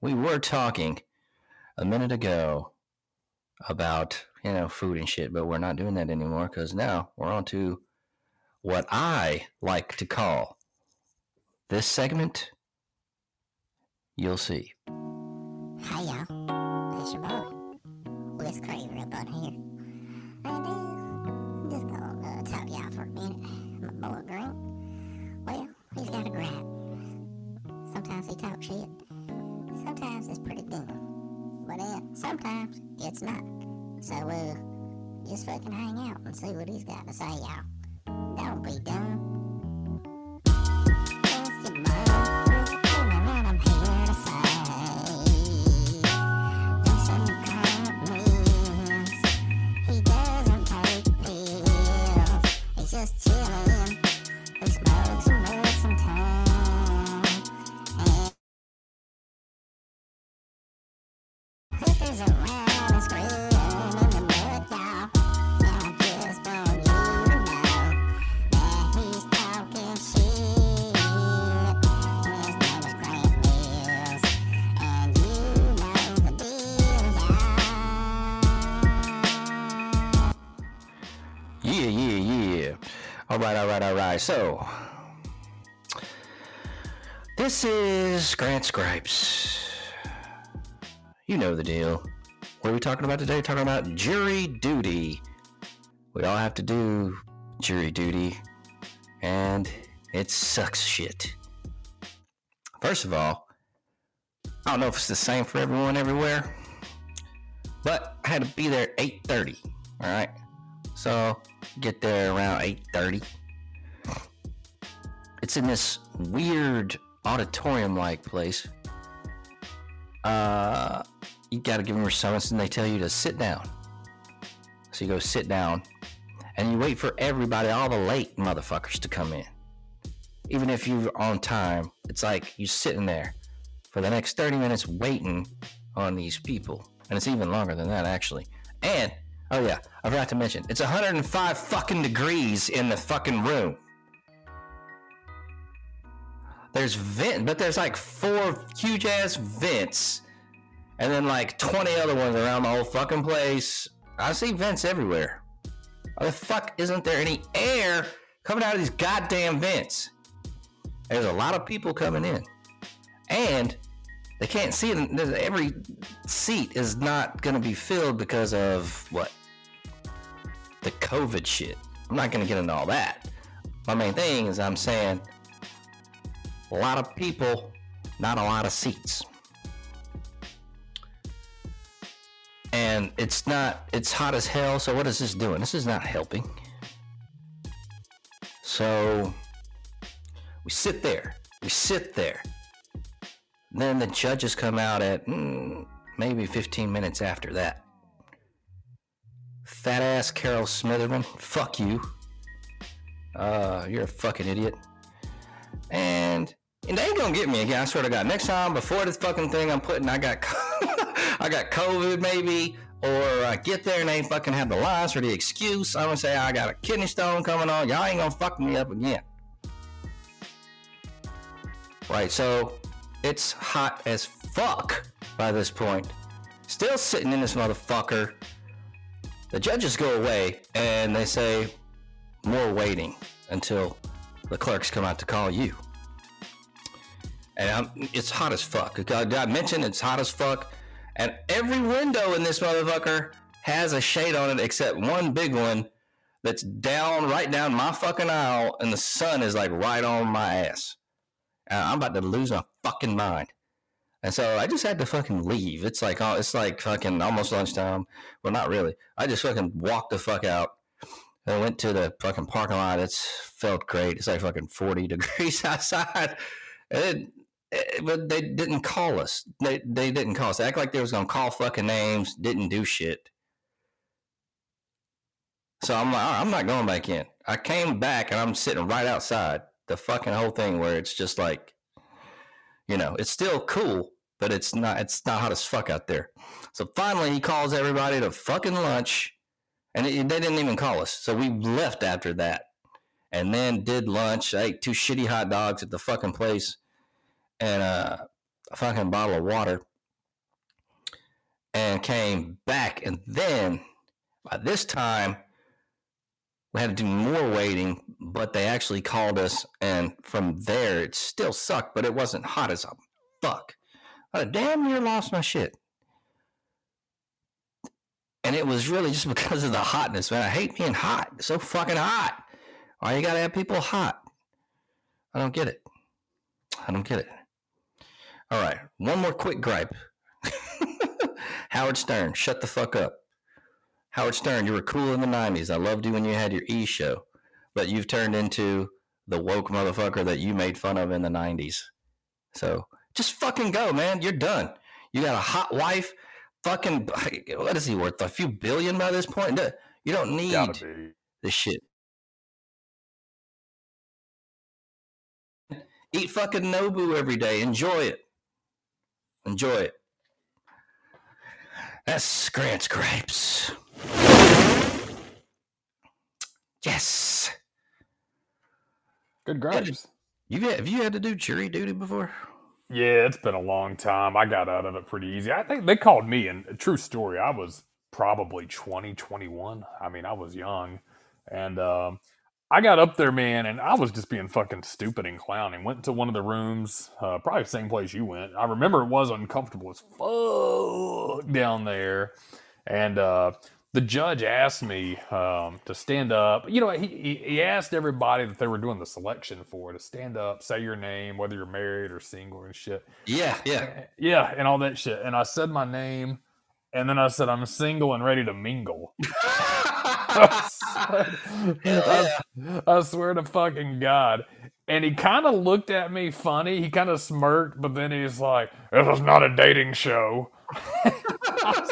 we were talking a minute ago about, you know, food and shit, but we're not doing that anymore because now we're on to what I like to call this segment. You'll see. Hi y'all, it's your boy, Wes Craver up on here. Sometimes shit. Sometimes it's pretty dumb. But then sometimes it's not. So uh, just fucking hang out and see what he's got to say, y'all. Don't be dumb. Right, all right, all right. So, this is Grant's Gripes. You know the deal. What are we talking about today? Talking about jury duty. We all have to do jury duty, and it sucks shit. First of all, I don't know if it's the same for everyone everywhere, but I had to be there at 8:30. All right. So get there around 8:30. It's in this weird auditorium-like place. Uh, you got to give them your summons, and they tell you to sit down. So you go sit down, and you wait for everybody, all the late motherfuckers, to come in. Even if you're on time, it's like you're sitting there for the next 30 minutes waiting on these people, and it's even longer than that actually. And Oh yeah, I forgot to mention. It's 105 fucking degrees in the fucking room. There's vent, but there's like four huge ass vents, and then like 20 other ones around the whole fucking place. I see vents everywhere. Why the fuck isn't there any air coming out of these goddamn vents? There's a lot of people coming in, and they can't see it. Every seat is not going to be filled because of what the COVID shit. I'm not going to get into all that. My main thing is I'm saying a lot of people, not a lot of seats. And it's not, it's hot as hell. So, what is this doing? This is not helping. So, we sit there. We sit there. Then the judges come out at mm, maybe 15 minutes after that. Fat ass Carol Smitherman, fuck you. Uh, you're a fucking idiot. And and they ain't gonna get me again. I swear to God. Next time, before this fucking thing, I'm putting I got I got COVID maybe, or I get there and they fucking have the lines or the excuse. I'm gonna say I got a kidney stone coming on. Y'all ain't gonna fuck me up again. Right. So it's hot as fuck by this point. Still sitting in this motherfucker. The judges go away and they say, more waiting until the clerks come out to call you. And I'm, it's hot as fuck. I got mentioned it's hot as fuck. And every window in this motherfucker has a shade on it except one big one that's down, right down my fucking aisle, and the sun is like right on my ass. and I'm about to lose my fucking mind. And so I just had to fucking leave. It's like oh, it's like fucking almost lunchtime. Well, not really. I just fucking walked the fuck out. I went to the fucking parking lot. It's felt great. It's like fucking forty degrees outside. And it, it- but they didn't call us. They they didn't call us. They act like they was gonna call fucking names. Didn't do shit. So I'm like, "All right, I'm not going back in. I came back and I'm sitting right outside the fucking whole thing where it's just like, you know, it's still cool, but it's not. It's not hot as fuck out there. So finally, he calls everybody to fucking lunch, and it, they didn't even call us. So we left after that, and then did lunch. I ate two shitty hot dogs at the fucking place, and uh, a fucking bottle of water, and came back, and then by this time we had to do more waiting, but they actually called us, and from there it still sucked, but it wasn't hot as a fuck. I damn near lost my shit. And it was really just because of the hotness, man. I hate being hot. It's so fucking hot. Why you gotta have people hot? I don't get it. I don't get it. All right, one more quick gripe. Howard Stern, shut the fuck up. Howard Stern, you were cool in the 90s. I loved you when you had your E show, but you've turned into the woke motherfucker that you made fun of in the 90s. So just fucking go, man. You're done. You got a hot wife. Fucking, what is he worth? A few billion by this point? You don't need this shit. Eat fucking Nobu every day. Enjoy it. Enjoy it. That's Grant's grapes. Yes. Good grapes. You've have you had to do jury duty before? Yeah, it's been a long time. I got out of it pretty easy. I think they called me, and a true story, I was probably 20, 21. I mean, I was young. And um, I got up there, man, and I was just being fucking stupid and clowning. Went to one of the rooms, uh, probably the same place you went. I remember it was uncomfortable as fuck down there. And uh, the judge asked me um, to stand up. You know, he, he asked everybody that they were doing the selection for to stand up, say your name, whether you're married or single and shit. Yeah, yeah. Yeah, and all that shit. And I said my name, and then I said I'm single and ready to mingle. I, yeah. I swear to fucking God. And he kind of looked at me funny. He kind of smirked, but then he's like, "This is not a dating show." I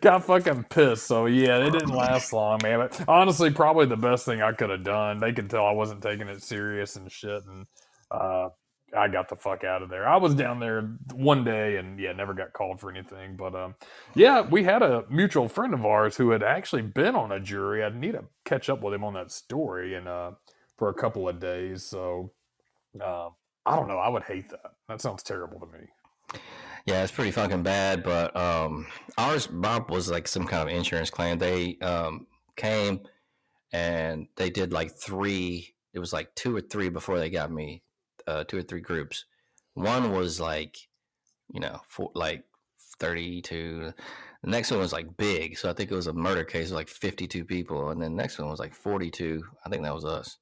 Got fucking pissed. So yeah, it didn't last long, man. But honestly, probably the best thing I could have done. They could tell I wasn't taking it serious and shit, and uh, I got the fuck out of there. I was down there one day and yeah, never got called for anything. But um, yeah, we had a mutual friend of ours who had actually been on a jury. I need to catch up with him on that story and uh, for a couple of days. So um, I don't know. I would hate that. That sounds terrible to me. Yeah, it's pretty fucking bad. But um, ours, Bob, was like some kind of insurance claim. They um, came and they did like three. It was like two or three before they got me. Uh, two or three groups. One was like, you know, for like thirty-two. The next one was like big, so I think it was a murder case, like fifty-two people, and then the next one was like forty-two. I think that was us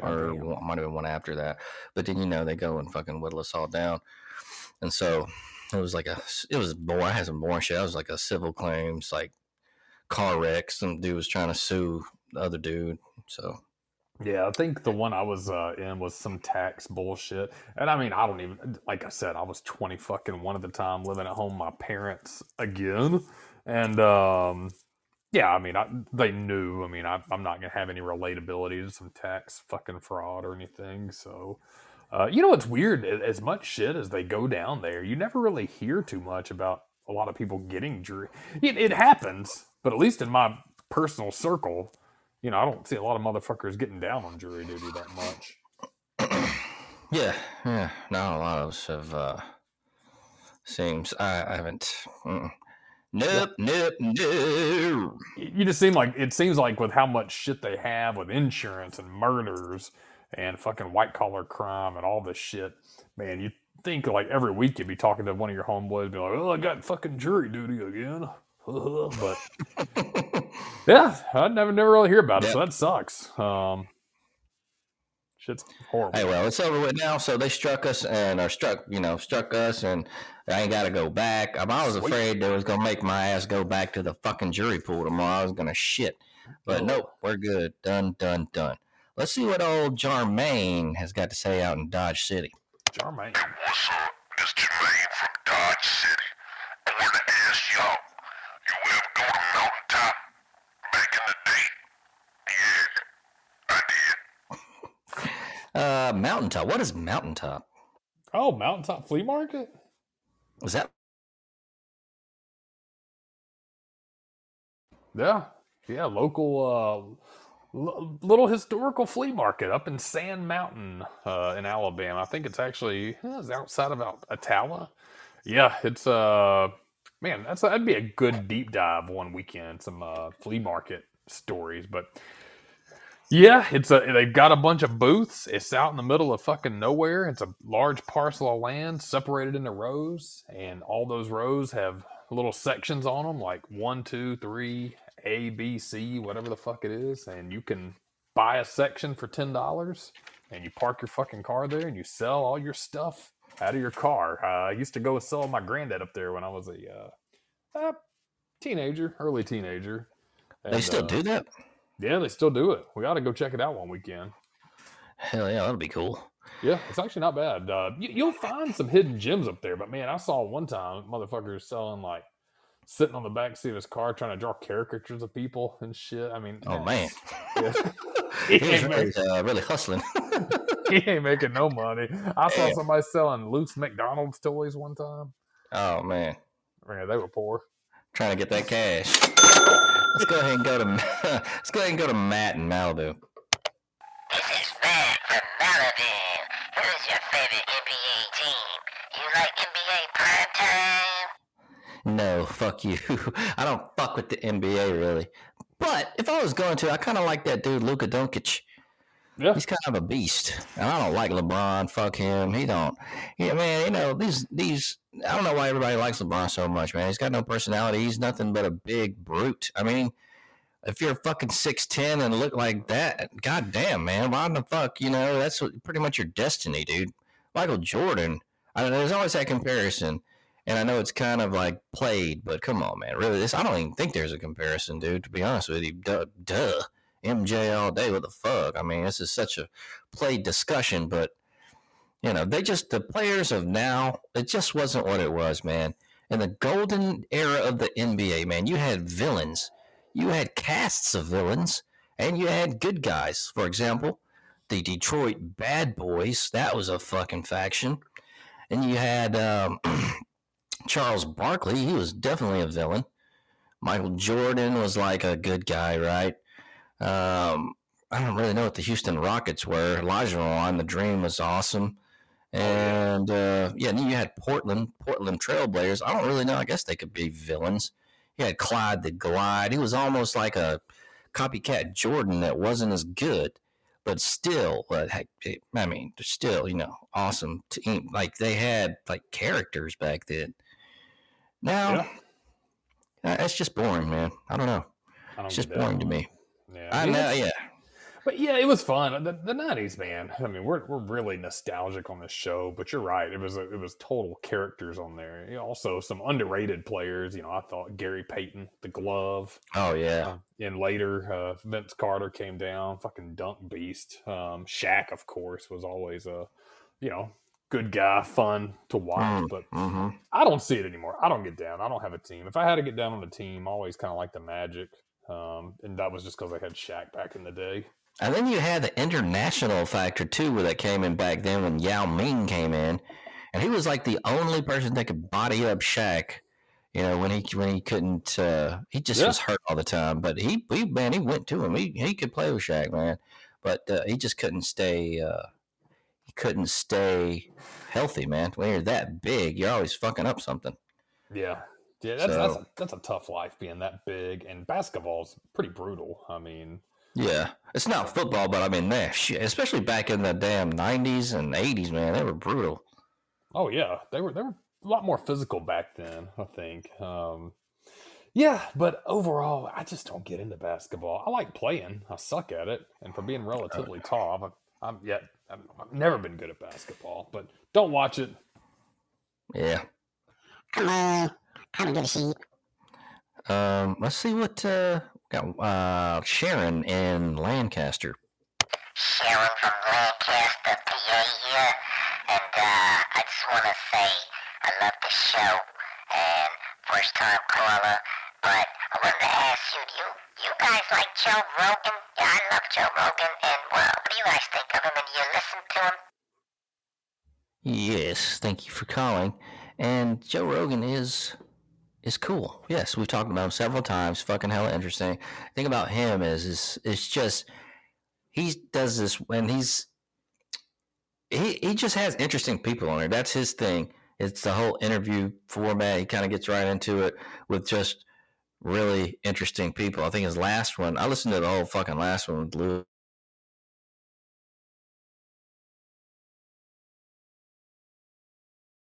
or Goddamn. one, might have been one after that. But then you know they go and fucking whittle us all down, and so it was like a it was boring. I had some boring shit. I was like a civil claims, like car wreck. Some dude was trying to sue the other dude. So Yeah, I think the one I was uh, in was some tax bullshit. And I mean, I don't even, like I said, I was 20 fucking one at the time living at home my parents again. And um, yeah, I mean, I, they knew. I mean, I, I'm not going to have any relatability to some tax fucking fraud or anything. So, uh, you know, it's weird. As much shit as they go down there, you never really hear too much about a lot of people getting jury. It, it happens, but at least in my personal circle, you know, I don't see a lot of motherfuckers getting down on jury duty that much. yeah, yeah. Not a lot of us have. uh Seems I, I haven't. Mm. Nope, nope, no. You just seem like it seems like with how much shit they have with insurance and murders and fucking white collar crime and all this shit, man, you think like every week you'd be talking to one of your homeboys, be like, "Oh, I got fucking jury duty again," but yeah, I never never really hear about it, so that sucks. Um, Shit's horrible. Hey, well, it's over with now. So they struck us and or struck, you know, struck us, and I ain't got to go back. Um, I was Sweet. afraid they was gonna make my ass go back to the fucking jury pool tomorrow. I was gonna shit, but Oh. nope, we're good. Done, done, done. Let's see what old Jermaine has got to say out in Dodge City. Charmaine. What's up? It's Jermaine from Dodge City. I want to ask y'all, you ever go to Mountaintop back in the day? Yeah, I did. Uh, Mountaintop. What is Mountaintop? Oh, Mountaintop Flea Market? Is that Yeah. Yeah, local uh little historical flea market up in Sand Mountain uh in Alabama. I think it's actually it's outside of Al- Attalla. Yeah, it's uh man, that's that'd be a good deep dive one weekend some uh flea market stories, but yeah, it's a they've got a bunch of booths. It's out in the middle of fucking nowhere. It's a large parcel of land separated into rows, and all those rows have little sections on them, like one, two, three, A, B, C, whatever the fuck it is, and you can buy a section for ten dollars, and you park your fucking car there, and you sell all your stuff out of your car. Uh, I used to go sell my granddad up there when I was a uh, teenager, early teenager. they still uh, do that? yeah, they still do it. We got to go check it out one weekend. Hell yeah, that'll be cool. Yeah, it's actually not bad. Uh, you, you'll find some hidden gems up there, but man, I saw one time motherfuckers selling like sitting on the back seat of his car trying to draw caricatures of people and shit. I mean, Oh man, yeah. he, he was really, uh, really hustling. he ain't making no money. I saw Damn. somebody selling loose McDonald's toys one time. oh man, Man, they were poor. trying to get that cash. Let's go ahead and go to let's go ahead and go to Matt in Malibu. This is Matt from Malibu. Who is your favorite NBA team? You like NBA prime time? No, fuck you. I don't fuck with the NBA really. But if I was going to, I kind of like that dude Luka Doncic. Yeah, He's kind of a beast, and I don't like LeBron. Fuck him. He don't. Yeah, man. You know these these. I don't know why everybody likes LeBron so much, man. He's got no personality. He's nothing but a big brute. I mean, if you're fucking six ten and look like that, goddamn, man, why the fuck? You know, that's what, pretty much your destiny, dude. Michael Jordan. I don't know. There's always that comparison, and I know it's kind of like played, but come on, man. Really, this I don't even think there's a comparison, dude. To be honest with you, duh. duh. MJ all day. What the fuck? I mean, this is such a played discussion, but you know, they just the players of now. It just wasn't what it was, man. In the golden era of the NBA, man, you had villains, you had casts of villains, and you had good guys. For example, the Detroit Bad Boys. That was a fucking faction, and you had um, Charles Barkley. He was definitely a villain. Michael Jordan was like a good guy, right? Um, I don't really know what the Houston Rockets were. Olajuwon, the Dream was awesome. And uh, yeah, then you had Portland, Portland Trailblazers. I don't really know. I guess they could be villains. You had Clyde the Glide. He was almost like a copycat Jordan that wasn't as good, but still, it- I mean, they're still, you know, awesome team. Like they had like characters back then. Now, uh, it's just boring, man. I don't know. I don't It's just get boring to me. Yeah, I mean, know, yeah. But yeah, it was fun. The, the 90s, man. I mean, we're, we're really nostalgic on this show, but you're right. It was a, it was total characters on there. Also, some underrated players. You know, I thought Gary Payton, the glove, Oh yeah. uh, and later uh, Vince Carter came down, fucking dunk beast. Um, Shaq, of course, was always a you know good guy, fun to watch. Mm, But hmm I don't see it anymore. I don't get down. I don't have a team. If I had to get down on a team, I always kind of like the Magic. Um, and that was just because I had Shaq back in the day. And then you had the international factor too, where that came in back then when Yao Ming came in, and he was like the only person that could body up Shaq. You know when he when he couldn't, uh, he just Yeah. was hurt all the time. But he, he man, he went to him. He he could play with Shaq, man. But uh, he just couldn't stay. Uh, couldn't stay healthy, man. When you're that big, you're always fucking up something. Yeah. Yeah, that's that's, a, that's a tough life being that big, and basketball's pretty brutal. I mean, Yeah, it's not football, but I mean, man, shit, especially back in the damn '90s and '80s, man, they were brutal. oh yeah, they were they were a lot more physical back then. I think. Um, yeah, but overall, I just don't get into basketball. I like playing. I suck at it, and for being relatively tall, I have a I'm yet. I'm, I've never been good at basketball, but don't watch it. Yeah. Come on. I don't give a shit. Um, let's see what uh got uh Sharon in Lancaster. Sharon from Lancaster, PA here, and uh, I just want to say I love the show, and first time caller, but I wanted to ask you, do you, you guys like Joe Rogan? Yeah, I love Joe Rogan, and well, what do you guys think of him, and you listen to him? Yes, thank you for calling. And Joe Rogan is is cool. Yes, we've talked about him several times. Fucking hella interesting. thing about him is is it's just he does this when he's he he just has interesting people on there. That's his thing. It's the whole interview format. He kind of gets right into it with just really interesting people. I think his last one, I listened to the whole fucking last one with Lou.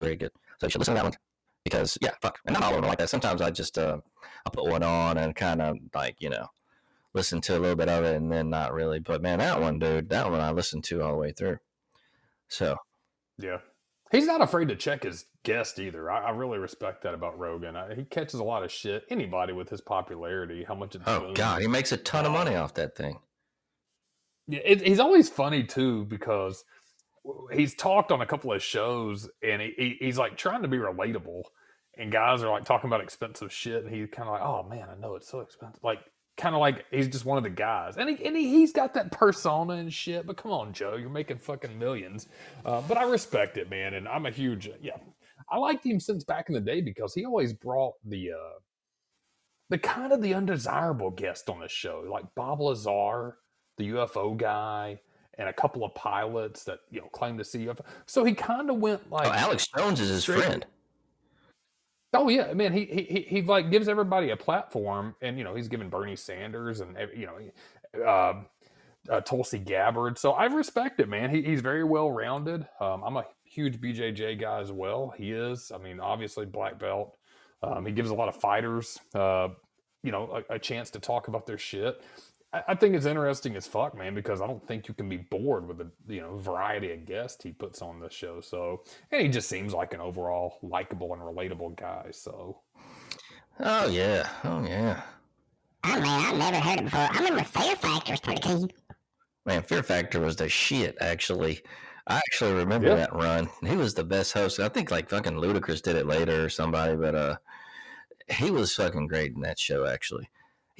Very good. So you should listen to that one because yeah, fuck. And not all of them like that. Sometimes I just uh I put one on and kind of like you know listen to a little bit of it and then not really. But man, that one, dude, that one I listened to all the way through. So Yeah, he's not afraid to check his guest either. I, I really respect that about Rogan. I, he catches a lot of shit. Anybody with his popularity, how much it's oh god, he makes a ton of money off that thing. Yeah, it, he's always funny too because he's talked on a couple of shows and he, he, he's like trying to be relatable and guys are like talking about expensive shit and he's kind of like oh man i know it's so expensive like kind of like he's just one of the guys and, he, and he, he's got that persona and shit but come on joe you're making fucking millions uh, but i respect it man and i'm a huge yeah i liked him since back in the day because he always brought the uh the kind of the undesirable guest on the show like bob lazar the ufo guy and a couple of pilots that you know claim to see UFO. So he kind of went like, oh, Alex Jones is his straight- friend. Oh yeah, man, he, he he like gives everybody a platform, and you know he's giving Bernie Sanders and you know um, uh, Tulsi Gabbard. So I respect it, man. He, he's very well rounded. Um, I'm a huge BJJ guy as well. He is. I mean, obviously black belt. Um, he gives a lot of fighters, uh, you know, a, a chance to talk about their shit. I, I think it's interesting as fuck, man, because I don't think you can be bored with the you know variety of guests he puts on the show. So, and he just seems like an overall likable and relatable guy. So, Oh yeah, oh yeah. Oh man, I've never heard it before. I remember Fear Factor was pretty cool. Man, Fear Factor was the shit. Actually, I actually remember Yeah. that run. He was the best host. I think like fucking Ludacris did it later or somebody, but uh, he was fucking great in that show. Actually,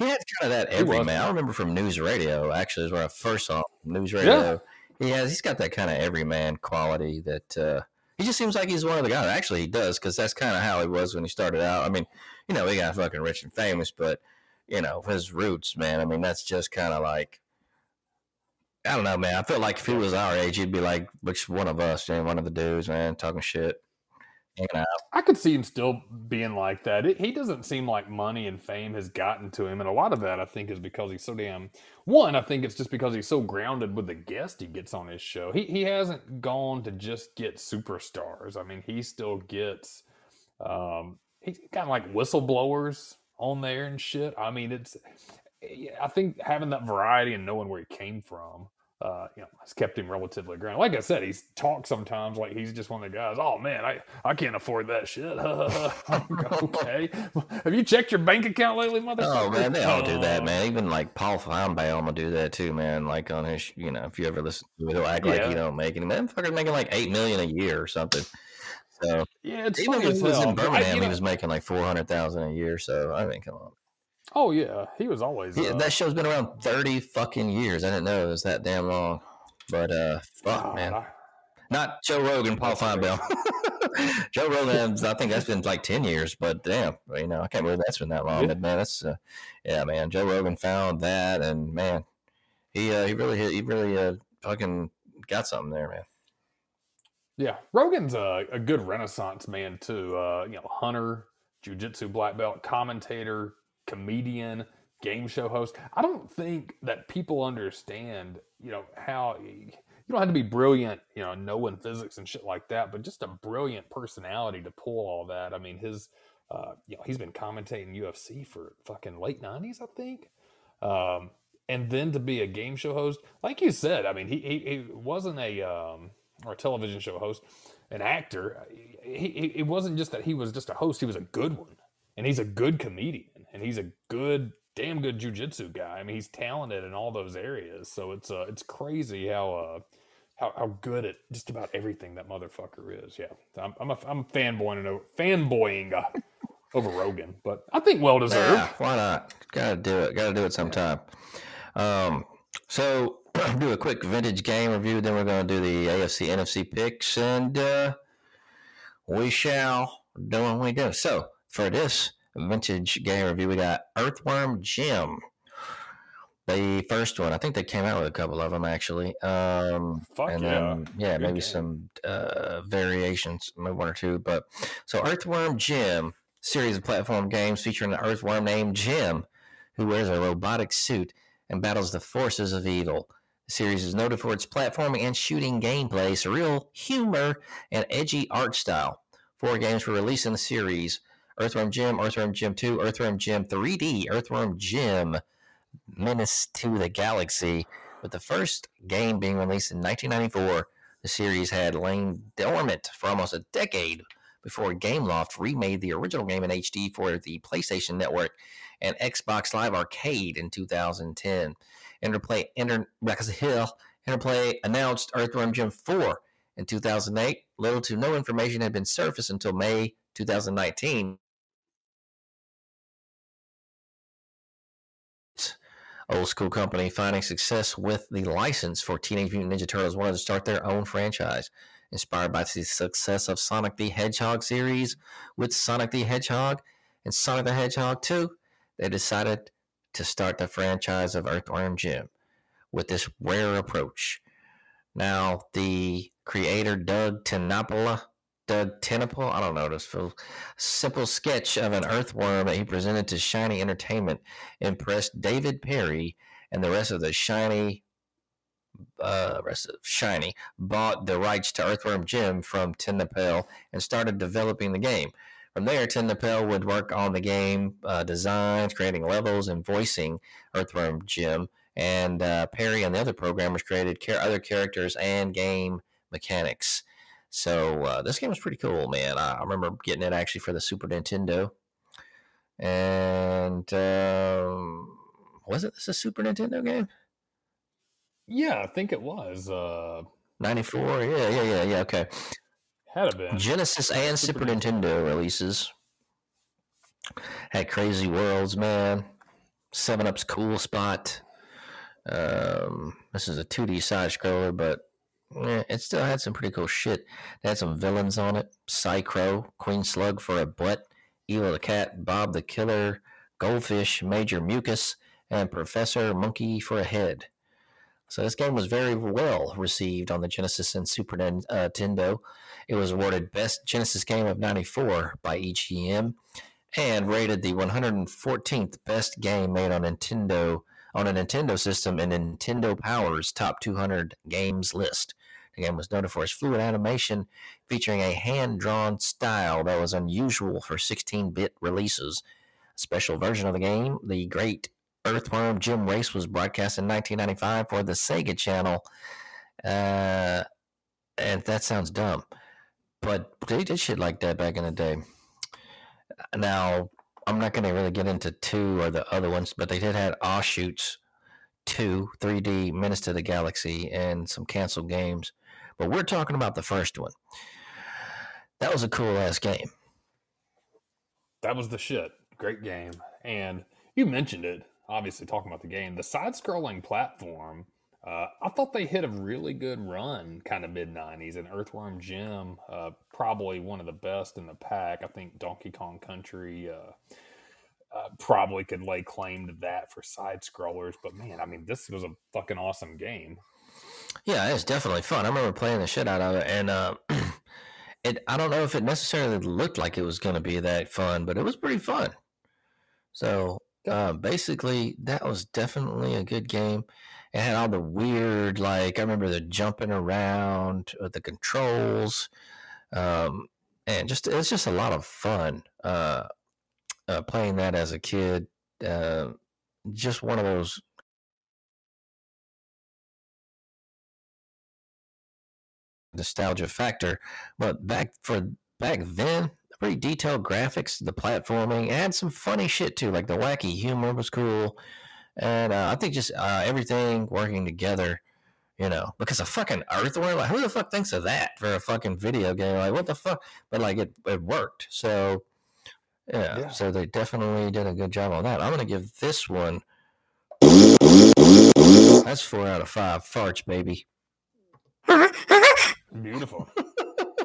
he had kind of that He was. everyman. I remember from News Radio. Actually, is where I first saw him, News Radio. He has. He's got that kind of everyman quality that uh, he just seems like he's one of the guys. Actually, he does because that's kind of how he was when he started out. I mean, you know, he got fucking rich and famous, but you know, his roots, man. I mean, that's just kind of like. I don't know, man. I feel like if he was our age, he'd be like which one of us, man, one of the dudes, man, talking shit, I could see him still being like that. It, he doesn't seem like money and fame has gotten to him, and a lot of that I think is because he's so damn. One, I think it's just because he's so grounded with the guest he gets on his show. He he hasn't gone to just get superstars. I mean, he still gets. Um, he's got like whistleblowers on there and shit. I mean, it's. I think having that variety and knowing where he came from, uh, you know, has kept him relatively grounded. Like I said, he's talked sometimes like he's just one of the guys. Oh man, I, I can't afford that shit. okay, have you checked your bank account lately, motherfucker? Oh man, they all do that, man. Even like Paul Finebaum will do that too, man. Like on his, you know, if you ever listen he'll act like Yeah. you don't make any. Man, fucker's making like eight million a year or something. So Yeah, it's even as he was in but I- Birmingham, he know- was making like four hundred thousand a year. So I mean, come on. Oh yeah, he was always. Yeah, uh, that show's been around thirty fucking years. I didn't know it was that damn long. But uh, fuck, man. I- Not Joe Rogan, Paul. Finebaum. Joe Rogan, I think that's been like ten years, but damn, you know, I can't believe that's been that long. Yeah. But man, that's uh, yeah, man. Joe Rogan found that, and man, he uh, he really hit, he really uh, fucking got something there, man. Yeah, Rogan's a, a good Renaissance man too. Uh, you know, hunter, jujitsu black belt, commentator, comedian, game show host. I don't think that people understand, you know, how you don't have to be brilliant, you know, knowing physics and shit like that, but just a brilliant personality to pull all that. I mean, his, uh, you know, he's been commentating UFC for fucking late nineties, I think. Um, and then to be a game show host, like you said, I mean, he he, he wasn't a um, or a television show host, an actor. He, he it wasn't just that he was just a host; he was a good one, and he's a good comedian, and he's a good, damn good jujitsu guy. I mean, he's talented in all those areas. So it's uh, it's crazy how uh, how, how good at just about everything that motherfucker is. Yeah, I'm I'm, a, I'm fanboying over fanboying uh, over Rogan, but I think well deserved. Yeah, why not? Gotta do it. Gotta do it sometime. Um, so do a quick vintage game review. Then we're gonna do the AFC NFC picks, and uh, we shall do what we do. So for this vintage game review, we got Earthworm Jim. The first one, I think they came out with a couple of them actually. Um, Fuck and yeah. then yeah, Good maybe game. some uh, variations, maybe one or two. But so Earthworm Jim, series of platform games featuring an earthworm named Jim, who wears a robotic suit and battles the forces of evil. The series is noted for its platforming and shooting gameplay, surreal humor, and edgy art style. Four games were released in the series: Earthworm Jim, Earthworm Jim 2, Earthworm Jim 3D, Earthworm Jim Menace to the Galaxy. With the first game being released in 1994, the series had lain dormant for almost a decade before Gameloft remade the original game in HD for the PlayStation Network and Xbox Live Arcade in 2010. Interplay, Inter, Hill, Interplay announced Earthworm Jim 4 in 2008. Little to no information had been surfaced until May 2019. Old school company finding success with the license for Teenage Mutant Ninja Turtles wanted to start their own franchise. Inspired by the success of Sonic the Hedgehog series with Sonic the Hedgehog and Sonic the Hedgehog 2, they decided to start the franchise of Earthworm Jim with this rare approach. Now, the creator Doug Tenapola, Doug TenNapel, I don't know this simple sketch of an earthworm that he presented to Shiny Entertainment impressed David Perry and the rest of the Shiny uh, rest of Shiny bought the rights to Earthworm Jim from TenNapel and started developing the game. From there, TenNapel would work on the game uh, designs, creating levels, and voicing Earthworm Jim. And uh, Perry and the other programmers created char- other characters and game mechanics. So uh, this game was pretty cool, man. I, remember getting it actually for the Super Nintendo. And um, was it this a Super Nintendo game? Yeah, I think it was. Uh, 94? Yeah, yeah, yeah, yeah. Okay. had a been. Genesis and Super Super Nintendo releases had Crazy Worlds, man. Seven Up's cool spot. Um, this is a 2D side scroller, but eh, it still had some pretty cool shit. It had some villains on it: Psy-Crow, Queen Slug for a butt, Eel the cat, Bob the killer, Goldfish, Major Mucus, and Professor Monkey for a head. So this game was very well received on the Genesis and Super uh, Nintendo. It was awarded Best Genesis Game of '94 by EGM, and rated the 114th best game made on Nintendo on a Nintendo system in Nintendo Power's Top 200 Games list. The game was noted for its fluid animation, featuring a hand-drawn style that was unusual for 16-bit releases. A special version of the game, the Great Earthworm Jim Race, was broadcast in 1995 for the Sega Channel. Uh, and that sounds dumb, but they did shit like that back in the day. Now, I'm not going to really get into two or the other ones, but they did have offshoots, two 3D Menace to the Galaxy, and some canceled games. But we're talking about the first one. That was a cool ass game. That was the shit. Great game. And you mentioned it, obviously, talking about the game. The side scrolling platform, uh, I thought they hit a really good run kind of mid 90s. And Earthworm Jim, uh, probably one of the best in the pack. I think Donkey Kong Country. Uh, uh, probably could lay claim to that for side scrollers, but man, I mean, this was a fucking awesome game. Yeah, it's definitely fun. I remember playing the shit out of it, and uh, it. I don't know if it necessarily looked like it was going to be that fun, but it was pretty fun. So uh, basically, that was definitely a good game. It had all the weird, like I remember the jumping around, uh, the controls, um, and just it's just a lot of fun uh, uh, playing that as a kid. Uh, just one of those nostalgia factor. But back for back then, pretty detailed graphics, the platforming, and some funny shit too. Like the wacky humor was cool, and uh, I think just uh, everything working together. You know, because a fucking earthworm, like who the fuck thinks of that for a fucking video game? Like what the fuck? But like it, it worked. So yeah, Yeah. so they definitely did a good job on that. I'm gonna give this one. That's four out of five farts, baby. Beautiful.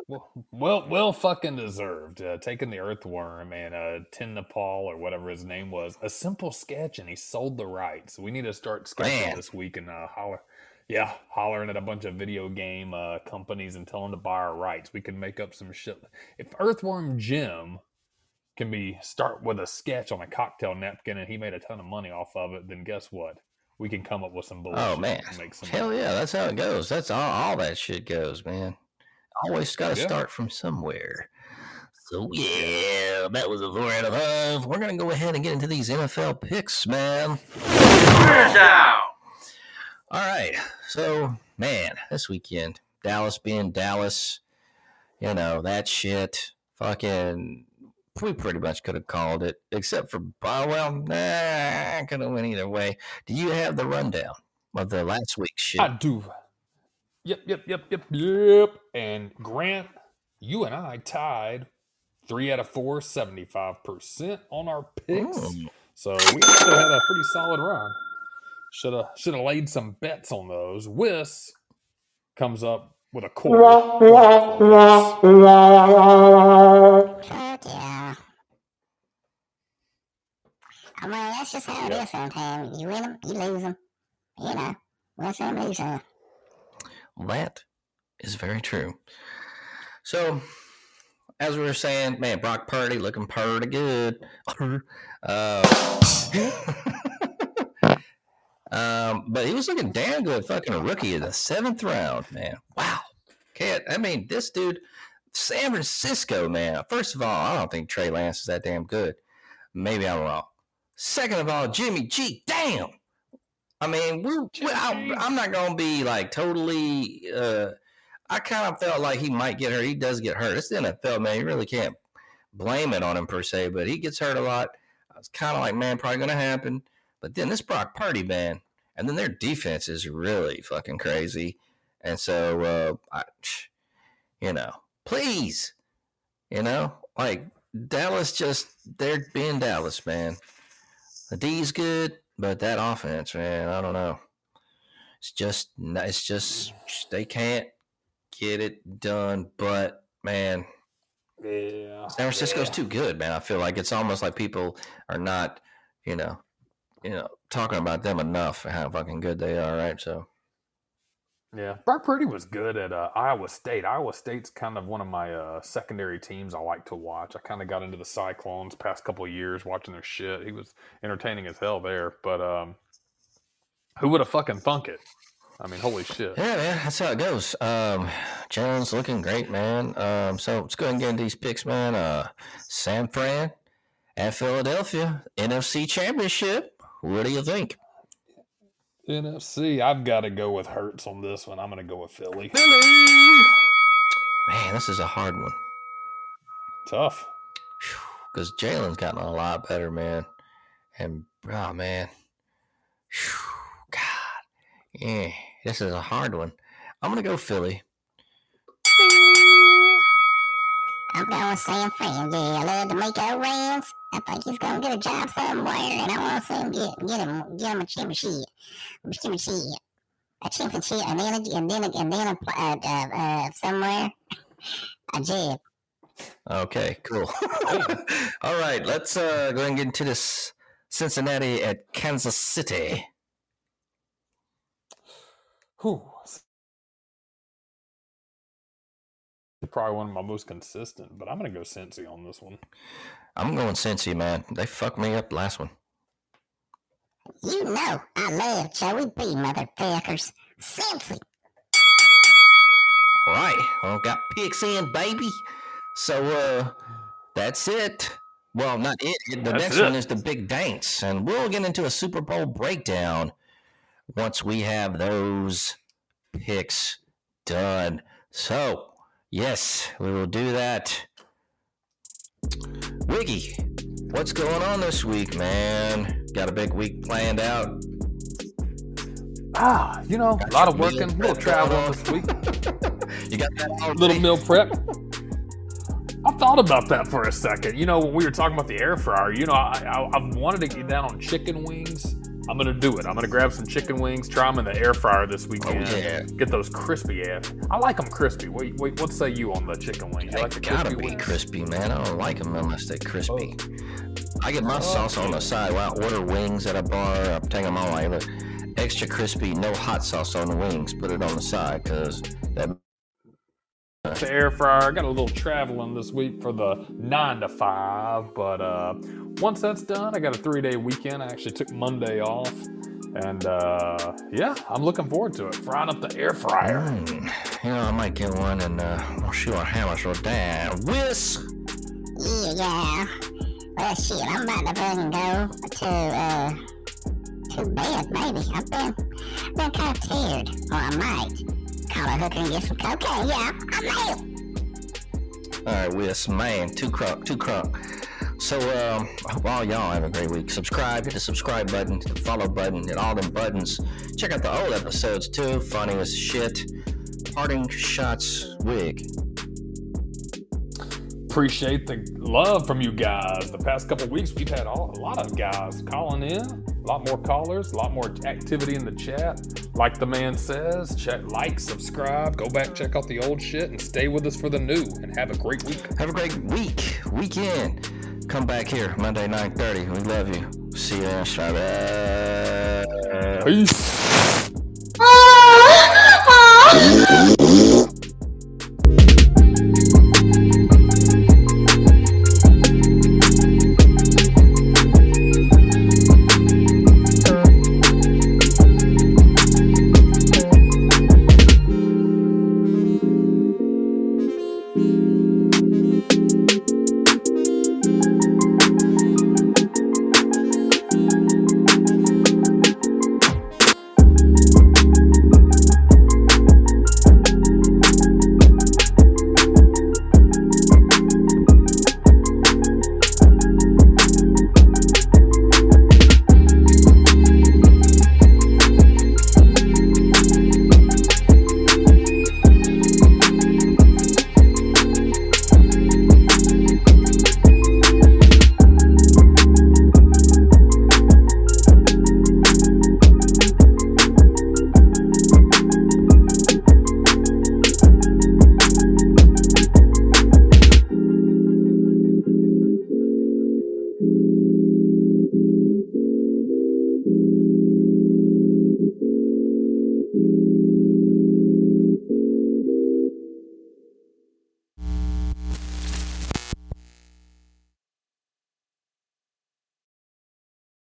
well, well, fucking deserved. Uh, taking the earthworm and uh, Tin Nepal or whatever his name was, a simple sketch, and he sold the rights. We need to start sketching Man. this week and uh, holler, yeah, hollering at a bunch of video game uh, companies and telling them to buy our rights. We can make up some shit. If Earthworm Jim can be start with a sketch on a cocktail napkin and he made a ton of money off of it, then guess what? We can come up with some oh, bullshit. Oh man, make some hell yeah, that's how it goes. That's all, all that shit goes, man. Always got to Yeah. start from somewhere. So yeah, that was a four out of five. We're gonna go ahead and get into these NFL picks, man. All right, so man, this weekend, Dallas being Dallas, you know that shit. Fucking, we pretty much could have called it, except for oh, well, nah, I could have went either way. Do you have the rundown of the last week's shit? I do. Yep, yep, yep, yep, yep. And Grant, you and I tied three out of four, 75% on our picks. So we actually had a pretty solid run. Should have should have laid some bets on those. Wiss comes up with a quarter. Fuck yeah. I mean, that's just how it is sometimes. You win them, you lose them. You know, win some, lose some. That is very true. So, as we were saying, man, Brock Purdy looking pretty good. uh, um, but he was looking damn good, fucking a rookie in the seventh round, man. Wow. Can't, I mean, this dude, San Francisco, man. First of all, I don't think Trey Lance is that damn good. Maybe I'm wrong. Second of all, Jimmy G, damn. I mean, we, we I, I'm not gonna be like totally. Uh, I kind of felt like he might get hurt. He does get hurt. It's the NFL, man. You really can't blame it on him per se, but he gets hurt a lot. I was kind of like, man, probably gonna happen. But then this Brock Purdy, man, and then their defense is really fucking crazy. And so, uh, I, you know, please, you know, like Dallas just they're being Dallas, man. The D's good, but that offense, man, I don't know. It's just it's just they can't get it done. But man, Yeah. San Francisco's yeah. too good, man. I feel like it's almost like people are not, you know, you know, talking about them enough and how fucking good they are, right? So Yeah, Brock Purdy was good at uh, Iowa State. Iowa State's kind of one of my uh, secondary teams I like to watch. I kind of got into the Cyclones past couple of years watching their shit. He was entertaining as hell there, but um, who would have fucking thunk it? I mean, holy shit! yeah, man, that's how it goes. Um, Jones looking great, man. Um, so let's go ahead and get into these picks, man. Uh, San Fran at Philadelphia NFC Championship. What do you think? NFC, I've got to go with Hurts on this one. I'm going to go with Philly. Man, this is a hard one Tough. because Jalen's gotten a lot better, man. And oh man, God, yeah, this is a hard one. I'm gonna go Philly. I'm going with San Fran. Yeah, I love DeMeco Ryans. I think he's going to get a job somewhere, and I want to see him get, get him get him a championship, a championship, a championship, and then a, and then a, and then a, uh, uh, uh, somewhere a job. Okay, cool. All right, let's uh, go and get into this Cincinnati at Kansas City. Whew. Probably one of my most consistent, but I'm going to go Cincy on this one. I'm going Cincy, man. They fucked me up last one. You know, I love Joey B, motherfuckers. Cincy. All right, well, got picks in, baby. So uh, that's it. Well, not it. it- The That's next it. one is the big dance, and we'll get into a Super Bowl breakdown once we have those picks done. So, yes, we will do that. Wiggy, what's going on this week, man? Got a big week planned out. Ah, you know, a lot of working, a little traveling this week, You got that little meal prep. I thought about that for a second. You know, when we were talking about the air fryer, you know, I, I, I've wanted to get down on chicken wings. I'm gonna do it. I'm gonna grab some chicken wings, try them in the air fryer this oh, weekend. Oh, yeah. Get those crispy ass. I like them crispy. Wait, wait. What say you on the chicken wings? You They like the gotta crispy be wings? crispy, man. I don't like them unless they're crispy. Oh. I get my Oh. sauce on the side. When I order wings at a bar, I take them all like look, extra crispy, no hot sauce on the wings. Put it on the side because that the air fryer. I got a little traveling this week for the nine to five, but uh, once that's done, I got a three day weekend. I actually took Monday off, and uh, yeah, I'm looking forward to it. Frying up the air fryer. Mm, you know, I might get one and uh, we'll see what happens with that. Whisk! Yeah, yeah. Well, shit, I'm about to fucking go to, uh, to bed, maybe. I've been, been kind of tired. Or I might call a hooker and get some cocaine. Yeah, I may. All right, Whisk, man, too crunk, too crunk. So, um, I hope all y'all have a great week. Subscribe, hit the subscribe button, hit the follow button, hit all them buttons. Check out the old episodes too, funny as shit. Parting shots wig. Appreciate the love from you guys. The past couple weeks, we've had all, a lot of guys calling in, a lot more callers, a lot more activity in the chat. Like the man says, check, like, subscribe, go back, check out the old shit, and stay with us for the new. And have a great week. Have a great week, weekend. Come back here Monday 9:30. We love you. See you. Bye. Peace.